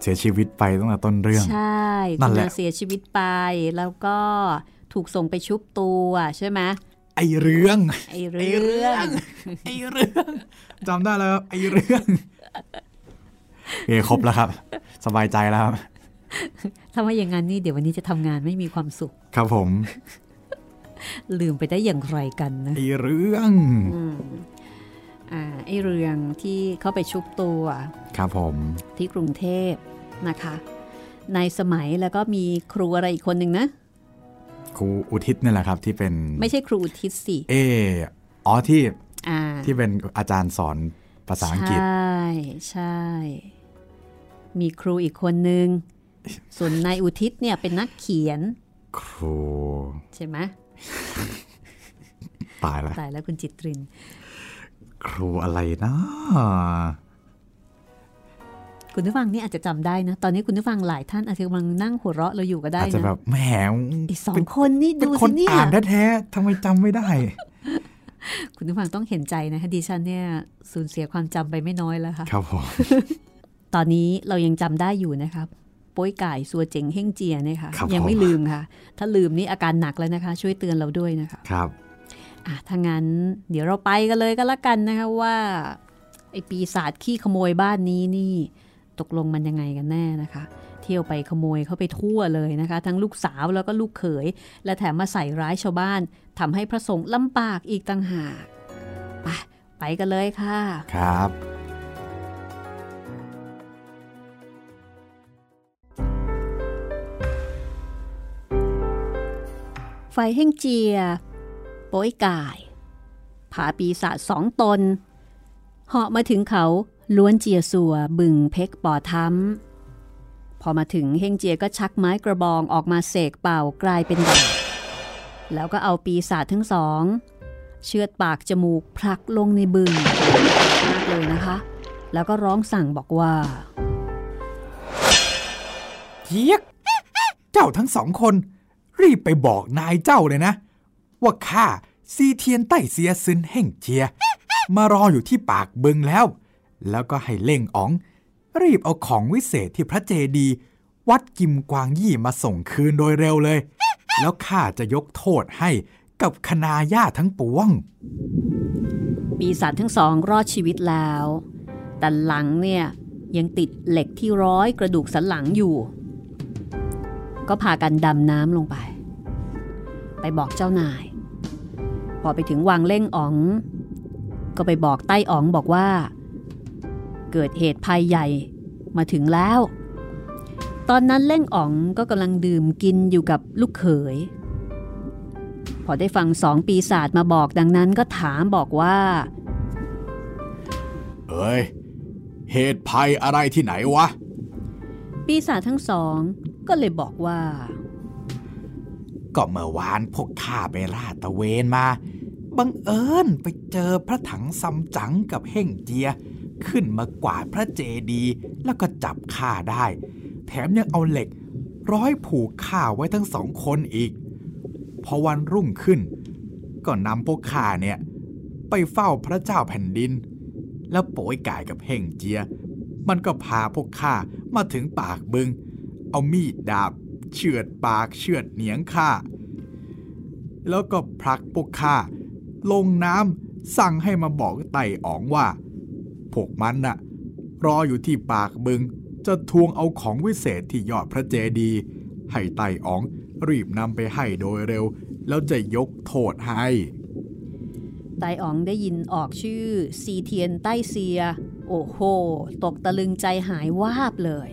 เสียชีวิตไปตั้งแต่ต้นเรื่อง ใช่นั่คุนณแหละอาเสียชีวิตไปแล้วก็ถูกส่งไปชุบตัวใช่ไหมไอเรื่อง ไอเรื่อง ไอเรื่องจำได้แล้วครับไอเรื่องโอเคครบแล้วครับ สบายใจแล้วครับถ้าว่าอย่างนั้นนี่เดี๋ยววันนี้จะทำงานไม่มีความสุข ครับผม ลืมไปได้อย่างไรกันนะไอเรื่องอ่า ไอเรื่องที่เขาไปชุบตัวครับผมที่กรุงเทพนะคะ ในสมัยแล้วก็มีครูอะไรอีกคนหนึ่งนะ ครูอุทิศนี่แหละครับที่เป็นไม่ใช่ครูอุทิศสิเอออ๋อที่อ่าที่เป็นอาจารย์สอนภาษาอังกฤษ ใช่ใช่มีครูอีกคนหนึ่งส่วนนายอุทิศเนี่ยเป็นนักเขียน ครู ใช่ไหมตายแล้วตายแล้วคุณจิตริน ครูอะไรนะคุณผู้ฟังนี่อาจจะจำได้นะ ตอนนี้คุณผู้ฟังหลายท่านอาจจะกำลังนั่งหัวเราะเราอยู่ก็ได้อาจจะนะแบบแหมอีกสองคนนี่เป็นดูคสินเนี่ยอ่านแท้ๆทำไมจำไม่ได้ คุณผู้ฟังต้องเห็นใจนะคะดิฉันเนี่ยสูญเสียความจำไปไม่น้อยแล้วค่ะครับผมตอนนี้เรายังจำได้อยู่นะครับโป้ยไก่สัวเจ๋งเฮ่งเจียเนี่ยค่ะครับยังไม่ผมลืมค่ะ ถ้าลืมนี่อาการหนักแล้วนะคะ ช่วยเตือนเราด้วยนะคะครับ อะถ้างั้นเดี๋ยวเราไปกันเลยก็แล้วกันนะคะว่าไอปีศาจขี้ขโมยบ้านนี้นี่ตกลงมันยังไงกันแน่นะคะ เที่ยวไปขโมยเข้าไปทั่วเลยนะคะ ทั้งลูกสาวแล้วก็ลูกเขย และแถมมาใส่ร้ายชาวบ้านทำให้พระสงฆ์ลำบากอีกต่างหากไปไปกันเลยค่ะ ครับไฟแห้งเจีย โป้ยกายผาปีศาจสองตน เหาะมาถึงเขาล้วนเจียสัวบึงเพกป่อท้ำพอมาถึงเฮงเจียก็ชักไม้กระบองออกมาเสกเป่ากลายเป็นดาบแล้วก็เอาปีศาจทั้งสอง เชือดปากจมูกผลักลงในบึงมากเลยนะคะ แล้วก็ร้องสั่งบอกว่าเยียก เจ้าทั้งสองคน รีบไปบอกนายเจ้าเลยนะ ว่าข้าซีเทียนไต้เสียซึนเฮ่งเจีย มารออยู่ที่ปากบึงแล้ว แล้วก็ให้เล่งอ๋อง รีบเอาของวิเศษที่พระเจดี วัดกิมกวางยี่มาส่งคืนโดยเร็วเลย แล้วข้าจะยกโทษให้กับคณาญาติทั้งปวง ปีศาจทั้งสองรอดชีวิตแล้ว แต่หลังเนี่ยยังติดเหล็กที่ร้อยกระดูกสันหลังอยู่ ก็พากันดำน้ำลงไป ไปบอกเจ้านาย พอไปถึงวังเล่งอ๋อง ก็ไปบอกใต้อ๋องบอกว่า เกิดเหตุภัยใหญ่มาถึงแล้ว ตอนนั้นเล่งอ๋องก็กำลังดื่มกินอยู่กับลูกเขย พอได้ฟังสองปีศาจมาบอกดังนั้นก็ถามบอกว่า เอ้ย เหตุภัยอะไรที่ไหนวะ ปีศาจทั้งสองก็เลยบอกว่า ก็เมื่อวานพวกข้าไปลาตะเวนมา บังเอิญไปเจอพระถังซัมจั๋งกับเฮ่งเจีย ขึ้นมากวาดพระเจดีย์แล้วก็จับข้าได้ แถมยังเอาเหล็ก ร้อยผูกข้าไว้ทั้งสองคนอีก พอวันรุ่งขึ้น ก็นำพวกข้าเนี่ย ไปเฝ้าพระเจ้าแผ่นดิน แล้วโป๋ยก่ายกับเฮ่งเจีย มันก็พาพวกข้ามาถึงปากบึง เอามีดดาบเฉือดปากเฉือดเหนียงข้า แล้วก็ผลักพวกข้าลงน้ำสั่งให้มาบอกไต่อ๋องว่า พวกมันน่ะ รออยู่ที่ปากบึง จะทวงเอาของวิเศษที่ยอดพระเจดีย์ให้ไต่อ๋องรีบนำไปให้โดยเร็ว แล้วจะยกโทษให้ ไตอ๋องได้ยินออกชื่อซีเทียนใต้เซีย โอ้โห ตกตะลึงใจหายวาบเลย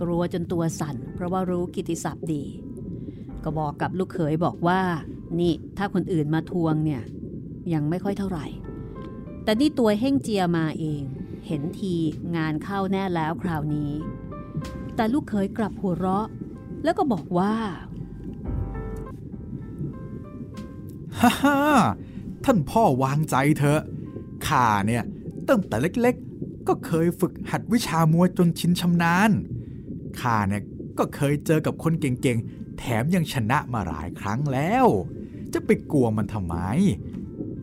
กลัวจนตัวสั่น เพราะว่ารู้กิติศัพท์ดี ก็บอกกับลูกเขยบอกว่า นี่ถ้าคนอื่นมาทวงเนี่ย ยังไม่ค่อยเท่าไหร่ แต่นี่ตัวเฮ่งเจียมาเอง เห็นทีงานเข้าแน่แล้วคราวนี้ แต่ลูกเขยกลับหัวเราะ แล้วก็บอกว่าฮ่าฮ่าท่านพ่อวางใจเถอะข้าเนี่ยตั้งแต่เล็กๆ ก็เคยฝึกหัดวิชามวยจนชินชำนาญข้าเนี่ยก็เคยเจอกับคนเก่งๆ แถมยังชนะมาหลายครั้งแล้ว จะไปกลัวมันทำไม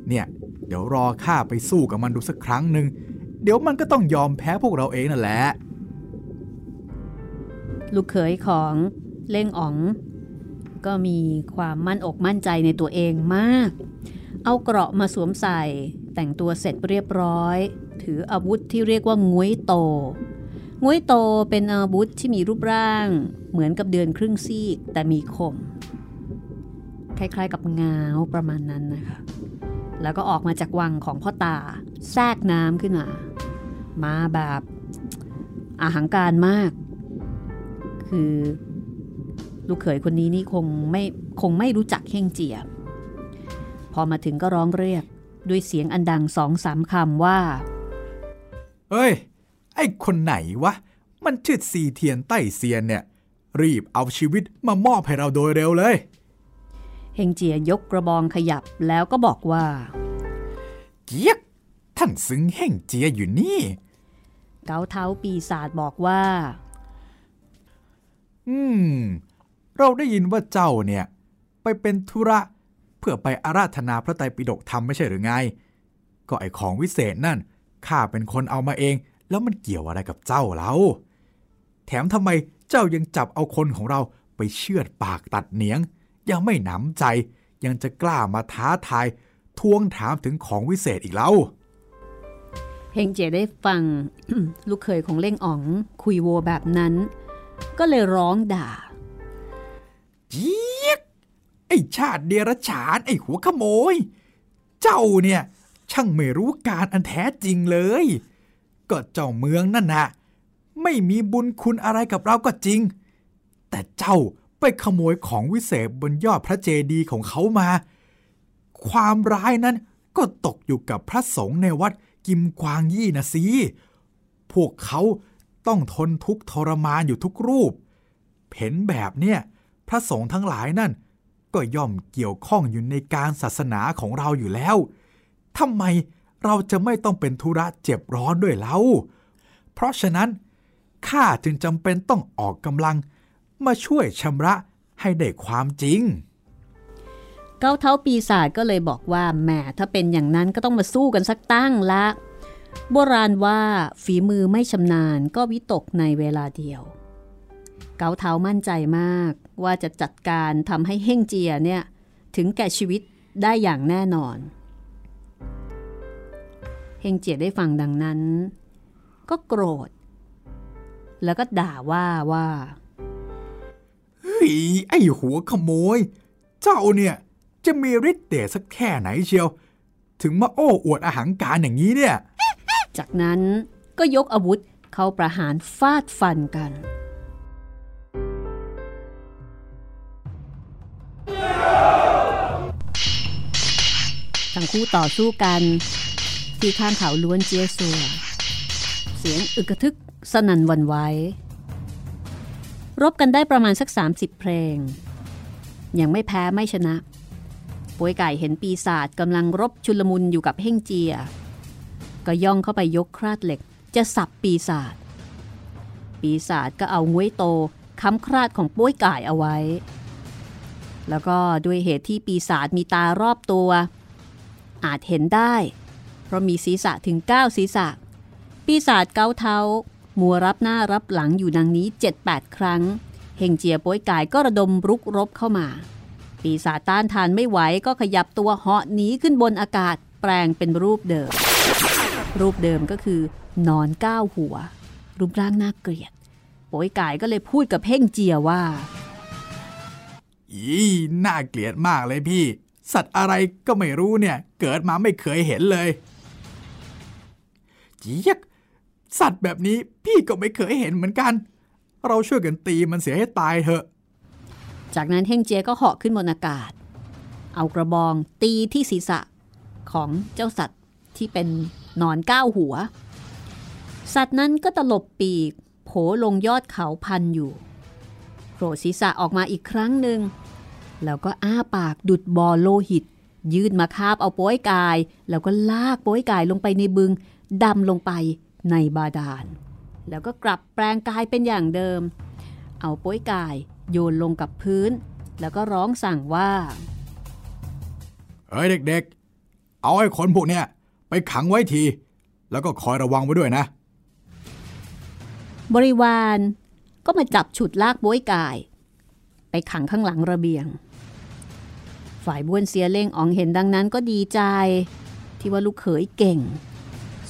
เนี่ย เดี๋ยวรอข้าไปสู้กับมันดูสักครั้งหนึ่งเดี๋ยวมันก็ต้องยอมแพ้พวกเราเองนั่นแหละ ลูกเขยของเล่งอ๋อง ก็มีความมั่นอกมั่นใจในตัวเองมาก เอาเกราะมาสวมใส่ แต่งตัวเสร็จเรียบร้อย ถืออาวุธที่เรียกว่างุ้ยโตงุ้ยโตเป็นอาวุธที่มีรูปร่าง เหมือนกับเดือนครึ่งซีกแต่มีคม คล้ายๆ กับงาวประมาณนั้นนะคะ แล้วก็ออกมาจากวังของพ่อตาแทรกน้ำขึ้นมา มาแบบอาหังการมาก คือลูกเขยคนนี้นี่คงไม่คงไม่รู้จักเฮงเจีย พอมาถึงก็ร้องเรียกด้วยเสียงอันดังสองสามคำว่า เอ้ย ไอ้คนไหนวะ มันชื่อซีเทียนไต้เซียนเนี่ย รีบเอาชีวิตมามอบให้เราโดยเร็วเลย เฮงเจียยกกระบองขยับแล้วก็บอกว่า เกียกท่านซึ้งเฮ่งเจียอยู่นี่ เกาเท้าปีศาจบอกว่า อืม เราได้ยินว่าเจ้าเนี่ย ไปเป็นธุระ เพื่อไปอาราธนาพระไตรปิฎกธรรมไม่ใช่หรือไง ก็ไอของวิเศษนั่นข้าเป็นคนเอามาเอง แล้วมันเกี่ยวอะไรกับเจ้าเราแถมทำไมเจ้ายังจับเอาคนของเราไปเชือดปากตัดเหนียง ยังไม่หนำใจ ยังจะกล้ามาท้าทายทวงถามถึงของวิเศษอีกแล้วเฮฮงเจได้ฟังลูกเคยของเล่งอ๋องคุยโวแบบนั้น ก็เลยร้องด่าเจี๊ยกไอ้ชาติเดรัจฉานไอ้หัวขโมย เจ้าเนี่ย ช่างไม่รู้การอันแท้จริงเลย ก็เจ้าเมืองนั่นนะไม่มีบุญคุณอะไรกับเราก็จริง แต่เจ้า ไปขโมยของวิเศษบนยอดพระเจดีย์ของเขามา ความร้ายนั้นก็ตกอยู่กับพระสงฆ์ในวัดกิมกวางยี่นะสิพวกเขาต้องทนทุกทรมานอยู่ทุกรูป เห็นแบบเนี้ยพระสงฆ์ทั้งหลายนั่น ก็ย่อมเกี่ยวข้องอยู่ในการศาสนาของเราอยู่แล้วทำไมเราจะไม่ต้องเป็นธุระเจ็บร้อนด้วยเล่าเพราะฉะนั้นข้าจึงจำเป็นต้องออกกำลัง มาช่วยชำระให้ได้ความจริง เก้าเท้าปีศาจก็เลยบอกว่าแหมถ้าเป็นอย่างนั้นก็ต้องมาสู้กันสักตั้งละ โบราณว่าฝีมือไม่ชำนาญก็วิตกในเวลาเดียว เกาเท้ามั่นใจมากว่าจะจัดการทำให้เฮ่งเจียเนี่ยถึงแก่ชีวิตได้อย่างแน่นอนเฮงเจียได้ฟังดังนั้น ก็โกรธ แล้วก็ด่าว่าว่า ฮ้ยไอ้หัวขโมย เจ้าเนี่ย จะมีฤทธิ์เดชสักแค่ไหนเชียว ถึงมาโอ้อวดอาหารการอย่างนี้เนี่ย จากนั้นก็ยกอาวุธเข้าประหารฟาดฟันกัน ทั้งคู่ต่อสู้กัน ที่ข้างเขาล้วนเจียสัว เสียงอึกทึกสนั่นวันไหว รบกันได้ประมาณสัก 30 เพลง ยังไม่แพ้ไม่ชนะป่วยไก่เห็นปีศาจกำลังรบชุลมุนอยู่กับเฮ่งเจีย ก็ย่องเข้าไปยกคราดเหล็กจะสับปีศาจ ปีศาจก็เอางวยโตค้ำคราดของป้วยไก่เอาไว้ แล้วก็ด้วยเหตุที่ปีศาจมีตารอบตัว อาจเห็นได้ เพราะมีศีรษะถึง 9 ศีรษะ ปีศาจเกาเท้า มัวรับหน้ารับหลังอยู่ดังนี้ 7-8 ครั้ง เฮงเจียป้วยกายก็ระดมรุกรบเข้ามา ปีศาจต้านทานไม่ไหวก็ขยับตัวเหาะหนีขึ้นบนอากาศแปลงเป็นรูปเดิม รูปเดิมก็คือนอนก้าวหัว รูปร่างน่าเกลียดป้ยกายก็เลยพูดกับเพ่งเจียว่า อีน่าเกลียดมากเลยพี่ สัตว์อะไรก็ไม่รู้เนี่ย เกิดมาไม่เคยเห็นเลย เจี๊ยก สัตว์แบบนี้พี่ก็ไม่เคยเห็นเหมือนกัน เราช่วยกันตีมันเสียให้ตายเถอะ จากนั้นเฮงเจียก็เหาะขึ้นบนอากาศ เอากระบองตีที่ศีรษะของเจ้าสัตว์ที่เป็นนอนก้าวหัว สัตว์นั้นก็ตลบปีกโผลงยอดเขาพันอยู่โผล่ศีรษะออกมาอีกครั้งหนึ่ง แล้วก็อ้าปากดุดบอโลหิต ยืดมาคาบเอาโป้ยกาย แล้วก็ลากโป้ยกายลงไปในบึงดำลงไป ในบาดาล แล้วก็กลับแปลงกายเป็นอย่างเดิม เอาโป้ยกายโยนลงกับพื้น แล้วก็ร้องสั่งว่าเฮ้ยเด็กๆ เอาไอ้คนพวกเนี้ยไปขังไว้ที แล้วก็คอยระวังไว้ด้วยนะ บริวารก็มาจับฉุดลากโบ้ยกาย ไปขังข้างหลังระเบียง ฝ่ายบ้วนเสียเล่งอ๋องเห็นดังนั้นก็ดีใจ ที่ว่าลูกเขยเก่ง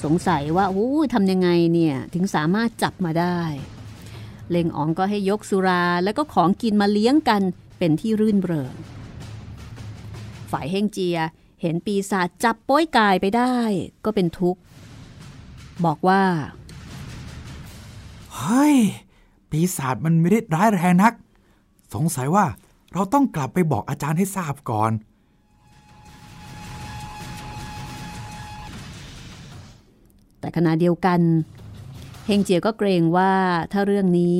สงสัยว่าโอ้ทำยังไงเนี่ยถึงสามารถจับมาได้ เล่งอ๋องก็ให้ยกสุราแล้วก็ของกินมาเลี้ยงกันเป็นที่รื่นเริงฝ่ายเฮงเจียเห็นปีศาจจับป้อยกายไปได้ ก็เป็นทุกข์ บอกว่าเฮ้ยปีศาจมันไม่ได้ร้ายแรงนัก สงสัยว่าเราต้องกลับไปบอกอาจารย์ให้ทราบก่อน แต่ขณะเดียวกัน เฮงเจียก็เกรงว่าถ้าเรื่องนี้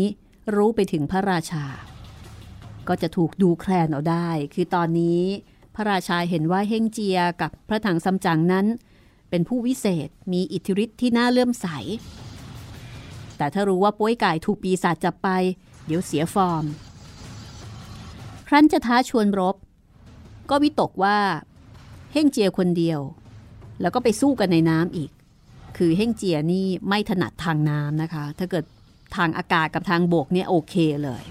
รู้ไปถึงพระราชา ก็จะถูกดูแคลนเอาได้ คือตอนนี้พระราชาเห็นว่าเฮงเจียกับพระถังซัมจั๋งนั้น เป็นผู้วิเศษมีอิทธิฤทธิ์ที่น่าเลื่อมใส แต่ถ้ารู้ว่าป้วยไก่ถูกปีศาจจับไป เดี๋ยวเสียฟอร์ม ครั้นจะท้าชวนรบ ก็วิตกว่าเฮงเจียคนเดียว แล้วก็ไปสู้กันในน้ำอีก คือเฮงเจียนี่ไม่ถนัดทางน้ำนะคะ ถ้าเกิดทางอากาศกับทางบกเนี่ยโอเคเลย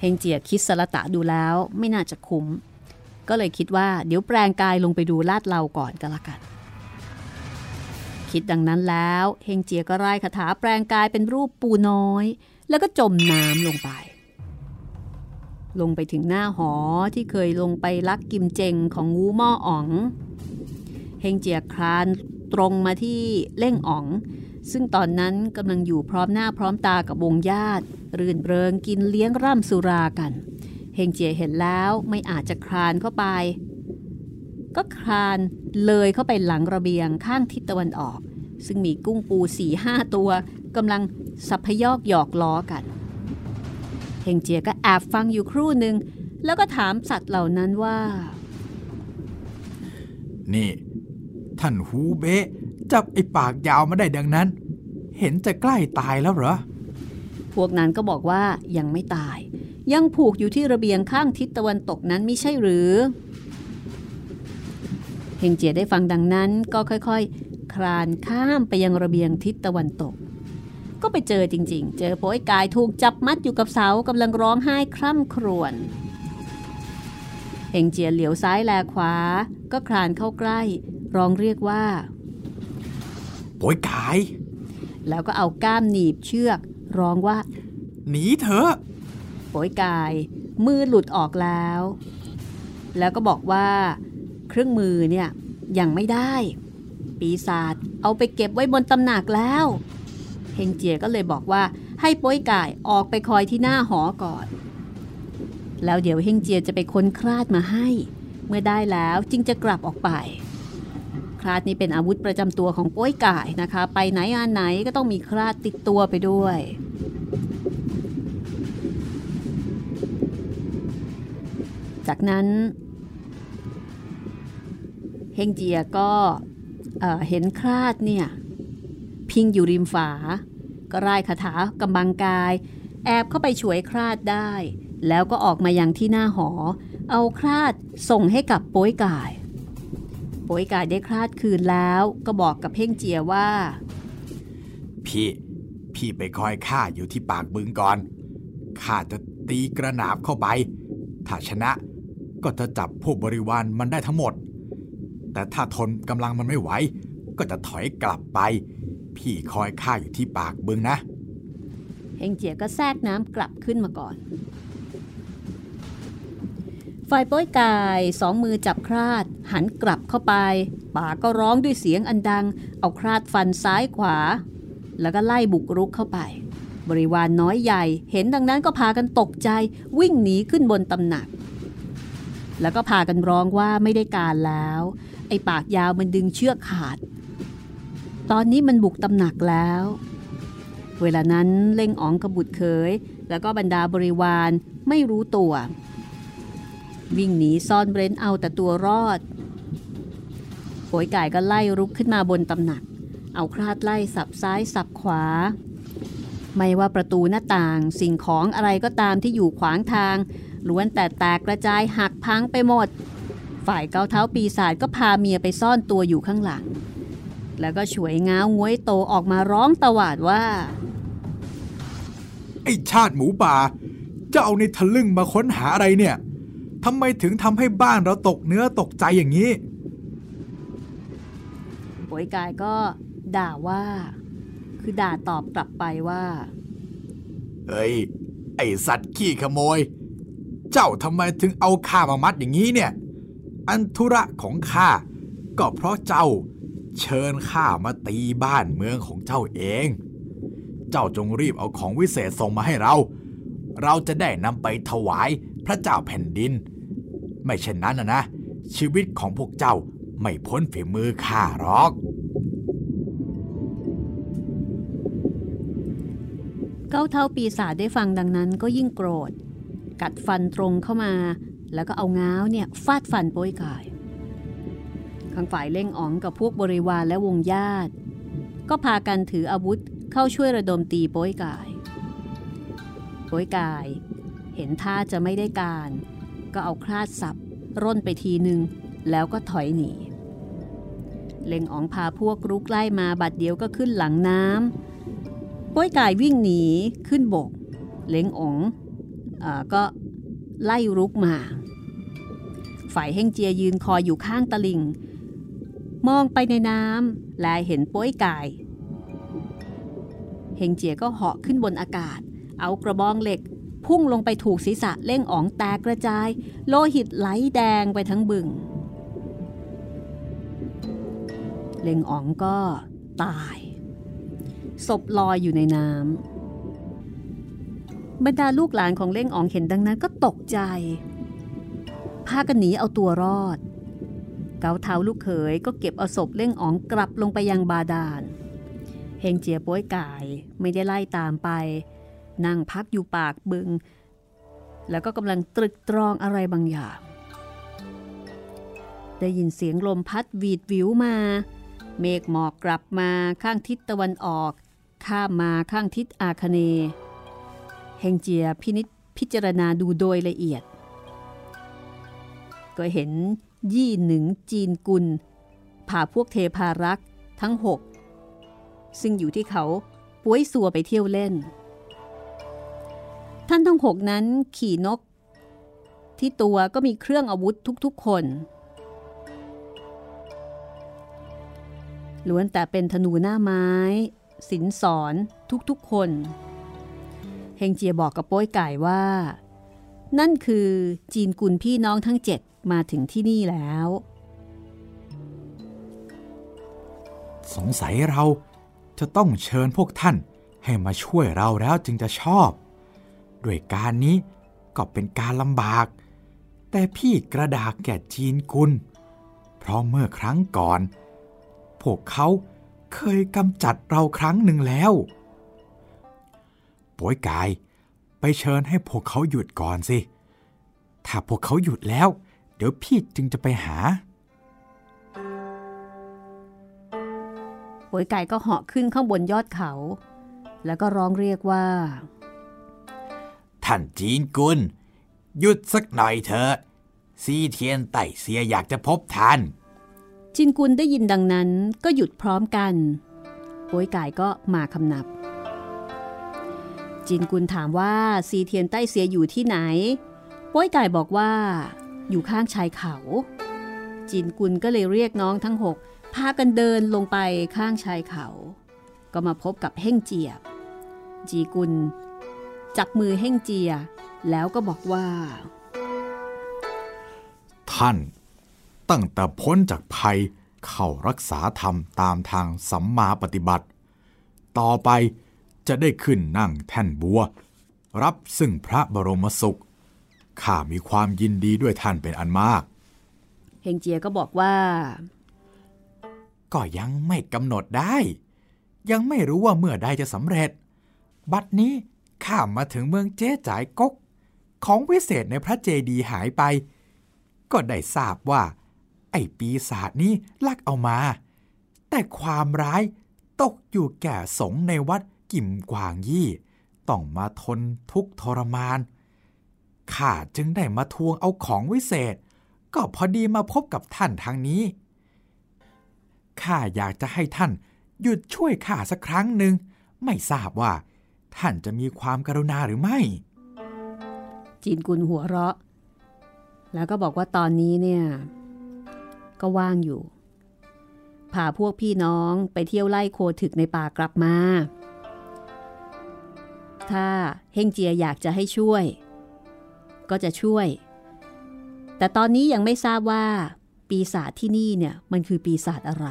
เฮงเจียคิดสละตะดูแล้วไม่น่าจะคุ้ม ก็เลยคิดว่าเดี๋ยวแปลงกายลงไปดูลาดเราก่อนก็แล้วกัน คิดดังนั้นแล้วเฮงเจียก็ไล่คาถาแปลงกายเป็นรูปปูน้อย แล้วก็จมน้ำลงไป ลงไปถึงหน้าหอที่เคยลงไปลักกิมเจงของงูหม้ออ๋องเฮงเจียคลาน ตรงมาที่เล่งอ๋อง ซึ่งตอนนั้นกำลังอยู่พร้อมหน้าพร้อมตากับวงญาติ รื่นเริงกินเลี้ยงร่ำสุรากัน เฮงเจียเห็นแล้วไม่อาจจะคลานเข้าไป ก็คลานเลยเข้าไปหลังระเบียงข้างทิศตะวันออก ซึ่งมีกุ้งปูสี่ห้าตัวกำลังสับพยอกหยอกล้อกัน เฮงเจียก็แอบฟังอยู่ครู่หนึ่งแล้วก็ถามสัตว์เหล่านั้นว่า นี่ ท่านฮูเบะจับไอ้ปากยาวมาได้ดังนั้น เห็นจะใกล้ตายแล้วเหรอ พวกนั้นก็บอกว่ายังไม่ตาย ยังผูกอยู่ที่ระเบียงข้างทิศตะวันตกนั้นไม่ใช่หรือเฮงเจียได้ฟังดังนั้นก็ค่อยๆ คลานข้ามไปยังระเบียงทิศตะวันตก ก็ไปเจอจริงๆ เจอโป้ยกายถูกจับมัดอยู่กับเสากำลังร้องไห้คร่ำครวญเฮงเจียเหลียวซ้ายแลขวา ก็คลานเข้าใกล้ ร้องเรียกว่าโอยกาย แล้วก็เอาก้ามหนีบเชือก ร้องว่า หนีเถอะโป๋ยกาย มือหลุดออกแล้ว แล้วก็บอกว่า เครื่องมือเนี่ยยังไม่ได้ ปีศาจเอาไปเก็บไว้บนตำหนักแล้วเฮงเจียก็เลยบอกว่าให้โป้ยกายออกไปคอยที่หน้าหอก่อน แล้วเดี๋ยวเฮงเจียจะไปค้นคลาดมาให้ เมื่อได้แล้วจึงจะกลับออกไป คลาดนี้เป็นอาวุธประจำตัวของโป้ยกายนะคะ ไปไหนอาไหนก็ต้องมีคลาดติดตัวไปด้วย จากนั้นเฮงเจียก็เอ่อเห็นคลาดเนี่ยพิงอยู่ริมฝา ก็ร่ายคาถากำบังกาย แอบเข้าไปช่วยคลาดได้ แล้วก็ออกมายังที่หน้าหอ เอาคลาดส่งให้กับโป้ยกาย โป้ยกายได้คลาดคืนแล้ว ก็บอกกับเพ่งเจียว่า พี่ พี่ไปคอยข้าอยู่ที่ปากบึงก่อนข้าจะตีกระหนาบเข้าไป ถ้าชนะก็จะจับพวกบริวารมันได้ทั้งหมด แต่ถ้าทนกำลังมันไม่ไหว ก็จะถอยกลับไป พี่คอยข้าอยู่ที่ปากบึงนะ เฮงเจียก็แทรกน้ำกลับขึ้นมาก่อน ฝ่ายป้อยกายสองมือจับคราด หันกลับเข้าไป ป่าก็ร้องด้วยเสียงอันดัง เอาคราดฟันซ้ายขวา แล้วก็ไล่บุกรุกเข้าไป บริวารนน้อยใหญ่เห็นดังนั้นก็พากันตกใจวิ่งหนีขึ้นบนตำหนัก แล้วก็พากันร้องว่าไม่ได้การแล้ว ไอ้ปากยาวมันดึงเชือกขาด ตอนนี้มันบุกตำหนักแล้ว เวลานั้นเล่งอ๋องกบบุตรเคย แล้วก็บรรดาบริวารไม่รู้ตัว วิ่งหนีซ่อนเร้นเอาแต่ตัวรอดโผยไก่ก็ไล่รุกขึ้นมาบนตำหนัก เอาคราดไล่สับซ้ายสับขวา ไม่ว่าประตูหน้าต่างสิ่งของอะไรก็ตามที่อยู่ขวางทางล้วนแต่แตกกระจายหักพังไปหมด ฝ่ายเกาเท้าปีศาจก็พาเมียไปซ่อนตัวอยู่ข้างหลัง แล้วก็ฉวยง้าวงวยโตออกมาร้องตวาดว่า ไอ้ชาติหมูป่าเจ้าเอาในทะลึ่งมาค้นหาอะไรเนี่ย ทำไมถึงทำให้บ้านเราตกเนื้อตกใจอย่างนี้ป่วยกายก็ด่าว่า คือด่าตอบกลับไปว่าเฮ้ย ไอสัตว์ขี้ขโมย เจ้าทำไมถึงเอาข้ามามัดอย่างนี้เนี่ย อันธุระของข้าก็เพราะเจ้าเชิญข้ามาตีบ้านเมืองของเจ้าเอง เจ้าจงรีบเอาของวิเศษส่งมาให้เรา เราจะได้นำไปถวาย พระเจ้าแผ่นดิน ไม่เช่นนั้นนะนะ ชีวิตของพวกเจ้าไม่พ้นฝีมือข้าหรอก เก้าเท่าปีศาจได้ฟังดังนั้นก็ยิ่งโกรธ กัดฟันตรงเข้ามา แล้วก็เอาง้าวเนี่ยฟาดฟันโป้ยกายข้างฝ่ายเล่งอ๋องกับพวกบริวารและวงญาติ ก็พากันถืออาวุธเข้าช่วยระดมตีโป้ยกายโป้ยกาย เห็นท่าจะไม่ได้การ ก็เอาคลาดสับร่นไปทีหนึ่งแล้วก็ถอยหนี เล่งอ๋องพาพวกรุกไล่มาบัดเดียวก็ขึ้นหลังน้ำป้อยกายวิ่งหนีขึ้นบก เล้งอ๋องอก็ไล่รุกมา ฝ่ายเฮงเจียยืนคอยอยู่ข้างตะลิงมองไปในน้ำและเห็นป้ยไก่เฮงเจียก็เหาะขึ้นบนอากาศ เอากระบองเหล็ก พุ่งลงไปถูกศีรษะเล่งอ๋องแตกกระจาย โลหิตไหลแดงไปทั้งบึง เล่งอ๋องก็ตาย ศพลอยอยู่ในน้ำบรรดาลูกหลานของเล่งอ๋องเห็นดังนั้นก็ตกใจ พากันหนีเอาตัวรอด เกาเท้าลูกเขยก็เก็บเอาศพเล่งอ๋องกลับลงไปยังบาดาลเฮงเจียป้วยกายไม่ได้ไล่ตามไป นั่งพักอยู่ปากบึง แล้วก็กำลังตรึกตรองอะไรบางอย่าง ได้ยินเสียงลมพัดวีดวิวมา เมฆหมอกกลับมาข้างทิศตะวันออก ข้ามมาข้างทิศอาคเนเฮงเจียพินิษพิจารณาดูโดยละเอียด ก็เห็นยี่หนึ่งจีนกุลพาพวกเทพารักษ์ทั้งหกซึ่งอยู่ที่เขาป้วยสัวไปเที่ยวเล่น ท่านทั้งหกนั้นขี่นก ที่ตัวก็มีเครื่องอาวุธทุกๆคนล้วนแต่เป็นธนูหน้าไม้ สินสอนทุกๆคน เฮงเจียบอกกับโป้ยไก่ว่า นั่นคือจีนกุลพี่น้องทั้งเจ็ดมาถึงที่นี่แล้ว สงสัยเราจะต้องเชิญพวกท่านให้มาช่วยเราแล้วจึงจะชอบ ด้วยการนี้ก็เป็นการลำบาก แต่พี่กระดากแก่จีนกุลเพราะเมื่อครั้งก่อน พวกเขาเคยกำจัดเราครั้งหนึ่งแล้วป่วยกาย ไปเชิญให้พวกเขาหยุดก่อนสิ ถ้าพวกเขาหยุดแล้ว เดี๋ยวพี่จึงจะไปหาป่วยไก่ก็เหาะขึ้นข้างบนยอดเขา แล้วก็ร้องเรียกว่า ท่านจีนกุลหยุดสักหน่อยเถอะซีเทียนไต้เซียอยากจะพบท่าน จินกุลได้ยินดังนั้นก็หยุดพร้อมกันป่วยไก่ก็มาคำนับ จินกุลถามว่าซีเทียนไต้เซียอยู่ที่ไหนป่วยไก่บอกว่า อยู่ข้างชายเขา จินกุลก็เลยเรียกน้องทั้งหกพากันเดินลงไปข้างชายเขา ก็มาพบกับเฮ่งเจีย จีกุล จับมือเฮ่งเจีย แล้วก็บอกว่า ท่าน ตั้งแต่พ้นจากภัยเข้ารักษาธรรมตามทางสัมมาปฏิบัติ ต่อไปจะได้ขึ้นนั่งแท่นบัว รับซึ่งพระบรมสุข ข้ามีความยินดีด้วยท่านเป็นอันมาก เฮงเจียก็บอกว่า ก็ยังไม่กำหนดได้ ยังไม่รู้ว่าเมื่อใดจะสำเร็จ บัดนี้ ข้ามมาถึงเมืองเจ๊จ่ายกก ของวิเศษในพระเจดีหายไป ก็ได้ทราบว่า ไอ้ปีศาจนี้ลักเอามา แต่ความร้ายตกอยู่แก่สงในวัดกิ่มกวางยี่ ต้องมาทนทุกทรมาน ข้าจึงได้มาทวงเอาของวิเศษ ก็พอดีมาพบกับท่านทางนี้ ข้าอยากจะให้ท่านหยุดช่วยข้าสักครั้งหนึ่ง ไม่ทราบว่า ท่านจะมีความกรุณาหรือไม่ จีนกุลหัวเราะ แล้วก็บอกว่าตอนนี้เนี่ย ก็ว่างอยู่พาพวกพี่น้องไปเที่ยวไล่โคถึกในป่ากลับมา ถ้าเฮงเจียอยากจะให้ช่วย ก็จะช่วย แต่ตอนนี้ยังไม่ทราบว่า ปีศาจที่นี่เนี่ยมันคือปีศาจอะไร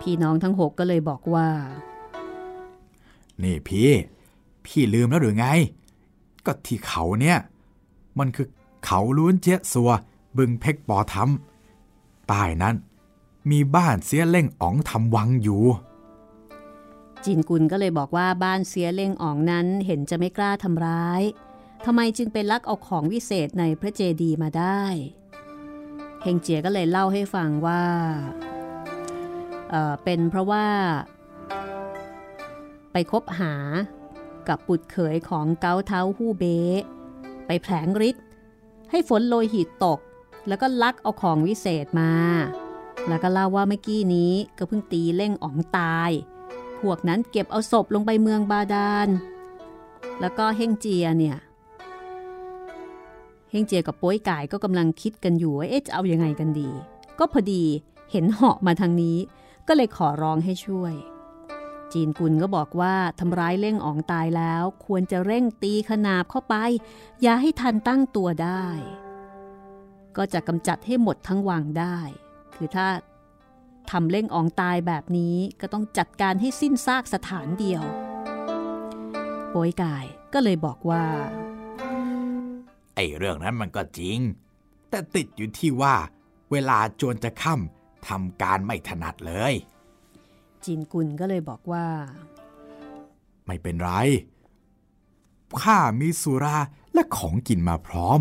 พี่น้องทั้งหกก็เลยบอกว่า นี่พี่ พี่ลืมแล้วหรือไง ก็ที่เขาเนี่ย มันคือเขาล้วนเจ๊สัว บึงเพ็กปอทำใต้นั้น มีบ้านเสียเล่งอ๋องทำวังอยู่จินกุลก็เลยบอกว่าบ้านเสียเล่งอ๋องนั้นเห็นจะไม่กล้าทำร้ายทำไมจึงไปลักเอาของวิเศษในพระเจดีย์มาได้เฮงเจียก็เลยเล่าให้ฟังว่าเเป็นเพราะว่า ไปคบหากับปุดเขยของเกาเท้าฮู้เบไปแผลงฤทธิ์ให้ฝนโลหิตตก แล้วก็ลักเอาของวิเศษมา แล้วก็เล่าว่าเมื่อกี้นี้ก็เพิ่งตีเล่งอ๋องตาย พวกนั้นเก็บเอาศพลงไปเมืองบาดาล แล้วก็เฮงเจียเนี่ยเฮงเจียกับป้ยกายก็กำลังคิดกันอยู่ว่าเอ๊ะจะเอาอยัางไงกันดี ก็พอดีเห็นเหาะมาทางนี้ ก็เลยขอร้องให้ช่วย จีนกุลก็บอกว่าทำร้ายเล่งอองตายแล้ว ควรจะเร่งตีขนาบเข้าไป อย่าให้ทันตั้งตัวได้ ก็จะกำจัดให้หมดทั้งวังได้ คือถ้าทำเล่งอองตายแบบนี้ก็ต้องจัดการให้สิ้นซากสถานเดียวโป้ยกายก็เลยบอกว่า ไอ้เรื่องนั้นมันก็จริง แต่ติดอยู่ที่ว่า เวลาจวนจะค่ำทำการไม่ถนัดเลย จีนกุลก็เลยบอกว่า ไม่เป็นไร ข้ามีสุราและของกินมาพร้อม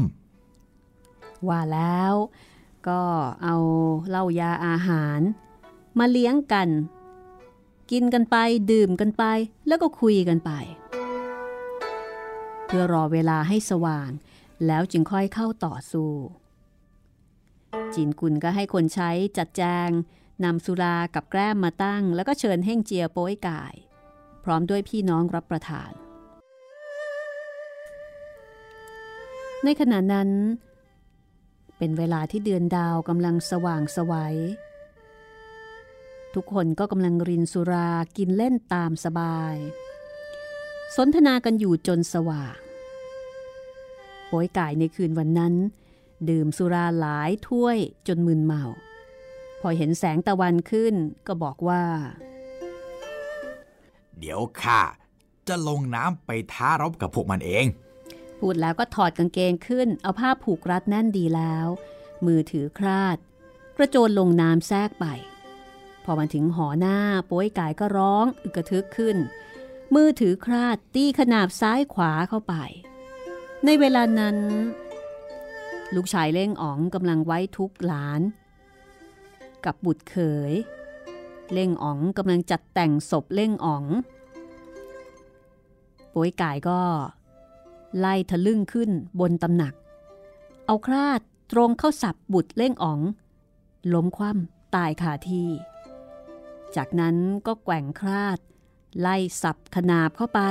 ว่าแล้วก็เอาเหล้ายาอาหาร มาเลี้ยงกัน กินกันไปดื่มกันไปแล้วก็คุยกันไป เพื่อรอเวลาให้สว่าง แล้วจึงค่อยเข้าต่อสู้จีนกุลก็ให้คนใช้จัดแจง นำสุรากับแกล้มมาตั้ง แล้วก็เชิญเฮ่งเจียโป้ยกาย พร้อมด้วยพี่น้องรับประทาน ในขณะนั้น เป็นเวลาที่เดือนดาวกำลังสว่างสวัยทุกคนก็กำลังรินสุรากินเล่นตามสบาย สนทนากันอยู่จนสว่างโป้ยกายในคืนวันนั้น ดื่มสุราหลายถ้วยจนมึนเมา พอเห็นแสงตะวันขึ้นก็บอกว่า เดี๋ยวข้าจะลงน้ำไปท้ารบกับพวกมันเอง พูดแล้วก็ถอดกางเกงขึ้น เอาผ้าผูกรัดแน่นดีแล้ว มือถือคราด กระโจนลงน้ำแทรกไป พอมาถึงหอหน้าโป้ยกายก็ร้องอึกกระทึกขึ้น มือถือคราดตีขนาบซ้ายขวาเข้าไป ในเวลานั้น ลูกชายเล่งอ๋องกำลังไว้ทุกหลาน กับบุตรเขย เล่งอ๋องกำลังจัดแต่งศพเล่งอ๋องโป้ยกายก็ ไล่ทะลึ่งขึ้นบนตำหนัก เอาคราดตรงเข้าสับบุตรเล่งอ๋อง ล้มคว่ำตายคาที่ จากนั้นก็แกว่งคราด ไล่สับขนาบเข้าไป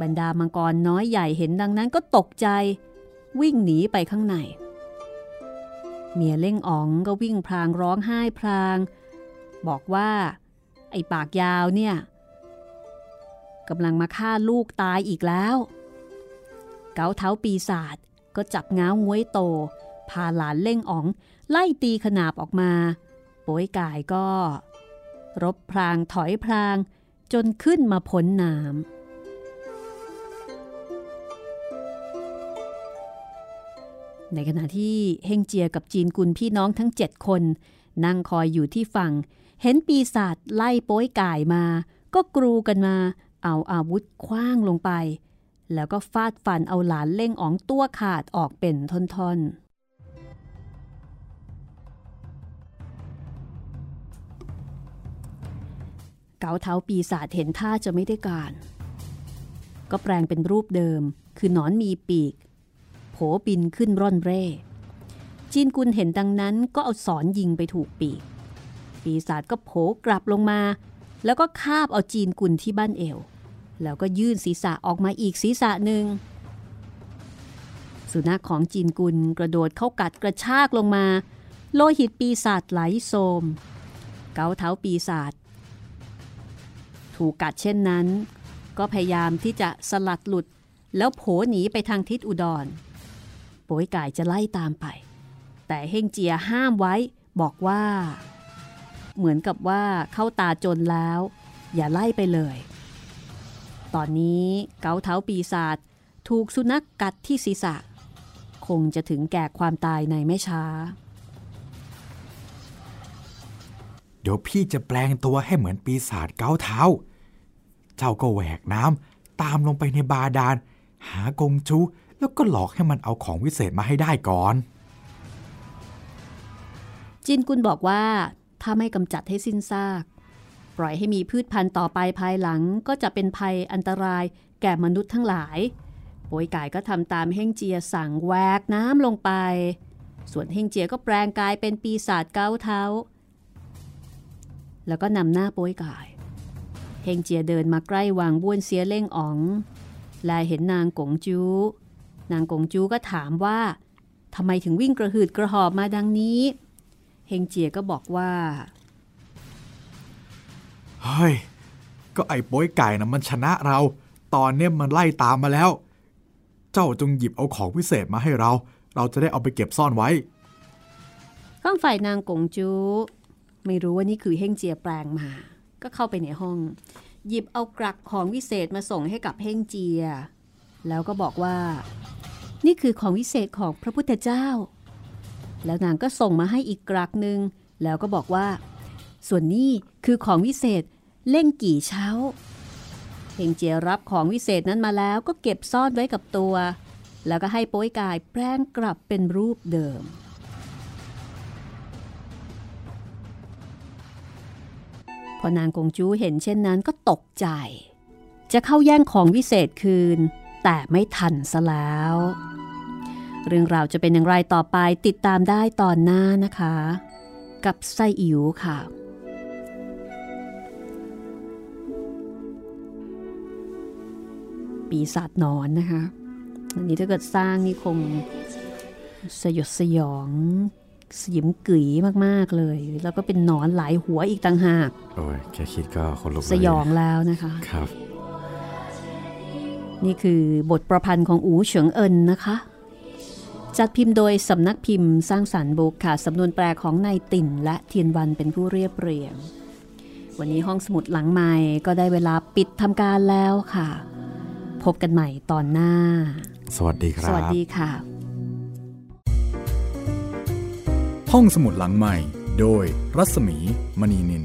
บรรดามังกรน้อยใหญ่เห็นดังนั้นก็ตกใจ วิ่งหนีไปข้างใน เมียเล่งอ๋องก็วิ่งพลางร้องไห้พลาง บอกว่า ไอ้ปากยาวเนี่ยกำลังมาฆ่าลูกตายอีกแล้ว เกาเท้าปีศาจก็จับง้าวงวยโต พาหลานเล่งอ๋อง ไล่ตีขนาบออกมาโป้ยกายก็ รบพรางถอยพรางจนขึ้นมาพ้นน้ำ ในขณะที่เฮงเจียกับจีนกุลพี่น้องทั้งเจ็ดคน นั่งคอยอยู่ที่ฝั่ง เห็นปีศาจไล่โป้ยกายมา ก็กรูกันมา เอาอาวุธคว้างลงไป แล้วก็ฟาดฟันเอาหลานเล่งอ๋องตัวขาดออกเป็นท่อนๆเกาเท้าปีศาจเห็นท่าจะไม่ได้การ ก็แปลงเป็นรูปเดิม คือหนอนมีปีก โผบินขึ้นร่อนเร่ จีนกุลเห็นดังนั้นก็เอาสอนยิงไปถูกปีก ปีศาจก็โผกลับลงมา แล้วก็คาบเอาจีนกุลที่บ้านเอว แล้วก็ยื่นศีรษะออกมาอีกศีรษะหนึ่งสุนัขของจีนกุลกระโดดเข้ากัดกระชากลงมา โลหิตปีศาจไหลโสม เกาเท้าปีศาจถูกกัดเช่นนั้น ก็พยายามที่จะสลัดหลุดแล้วโผหนีไปทางทิศอุดร โป๋ยก่ายจะไล่ตามไป แต่เฮงเจียห้ามไว้บอกว่า เหมือนกับว่าเข้าตาจนแล้ว อย่าไล่ไปเลย ตอนนี้เกาเท้าปีศาจถูกสุนัขกกัดที่ศีรษะ คงจะถึงแก่ความตายในไม่ช้า เดี๋ยวพี่จะแปลงตัวให้เหมือนปีศาจเก้าเท้า เจ้าก็แหวกน้ำตามลงไปในบาดาลหากงจู แล้วก็หลอกให้มันเอาของวิเศษมาให้ได้ก่อน จินกุลบอกว่า ถ้าไม่กำจัดให้สิ้นซาก ปล่อยให้มีพืชพันธุ์ต่อไปภายหลังก็จะเป็นภัยอันตรายแก่มนุษย์ทั้งหลายโปยกายก็ทำตามเฮงเจียสั่งแหวกน้ำลงไป ส่วนเฮงเจียก็แปลงกายเป็นปีศาจเก้าเท้า แล้วก็นำหน้าโปยกายเฮงเจียเดินมาใกล้วางบ้วนเสียเล่งอ๋อง แลเห็นนางกงจู นางกงจูก็ถามว่าทำไมถึงวิ่งกระหืดกระหอบมาดังนี้ เฮงเจียก็บอกว่า เฮ้ย ก็ไอ้โป้ยไก่นะมันชนะเรา ตอนเนี้ยมันไล่ตามมาแล้ว เจ้าจงหยิบเอาของพิเศษมาให้เรา เราจะได้เอาไปเก็บซ่อนไว้ข้างฝ่ายนางกงจู ไม่รู้ว่านี่คือเฮงเจียแปลงมา ก็เข้าไปในห้อง หยิบเอากรักของวิเศษมาส่งให้กับเฮงเจีย แล้วก็บอกว่า นี่คือของวิเศษของพระพุทธเจ้า แล้วนางก็ส่งมาให้อีกกรักหนึ่งแล้วก็บอกว่า ส่วนนี้คือของวิเศษเล่งกี่เช้าเฮงเจียรับของวิเศษนั้นมาแล้วก็เก็บซ่อนไว้กับตัว แล้วก็ให้โป้ยกายแปลงกลับเป็นรูปเดิมพอนางกงจูเห็นเช่นนั้นก็ตกใจ จะเข้าแย่งของวิเศษคืน แต่ไม่ทันซะแล้ว เรื่องราวจะเป็นอย่างไรต่อไปติดตามได้ตอนหน้านะคะ กับไส้อิ๋วค่ะปีศาจหนอนนะคะอันนี้ถ้าเกิดสร้างนี่คงสยดสยองสยิมกึ๋ยมากๆเลย แล้วก็เป็นหนอนหลายหัวอีกต่างหาก โอ้ยแค่คิดก็คนลุกเลสยองแล้วนะคะ ครับ นี่คือบทประพันธ์ของอูเฉิงเอินนะคะ จัดพิมพ์โดยสำนักพิมพ์สร้างสารรค์บุกค่ะสำนวนแปลของนายติ่นและเทียนวันเป็นผู้เรียบเรียง วันนี้ห้องสมุดหลังใหม่ก็ได้เวลาปิดทำการแล้วค่ะ พบกันใหม่ตอนหน้า สวัสดีครับ สวัสดีค่ะ ห้องสมุดหลังใหม่ โดยรัศมีมณีนิน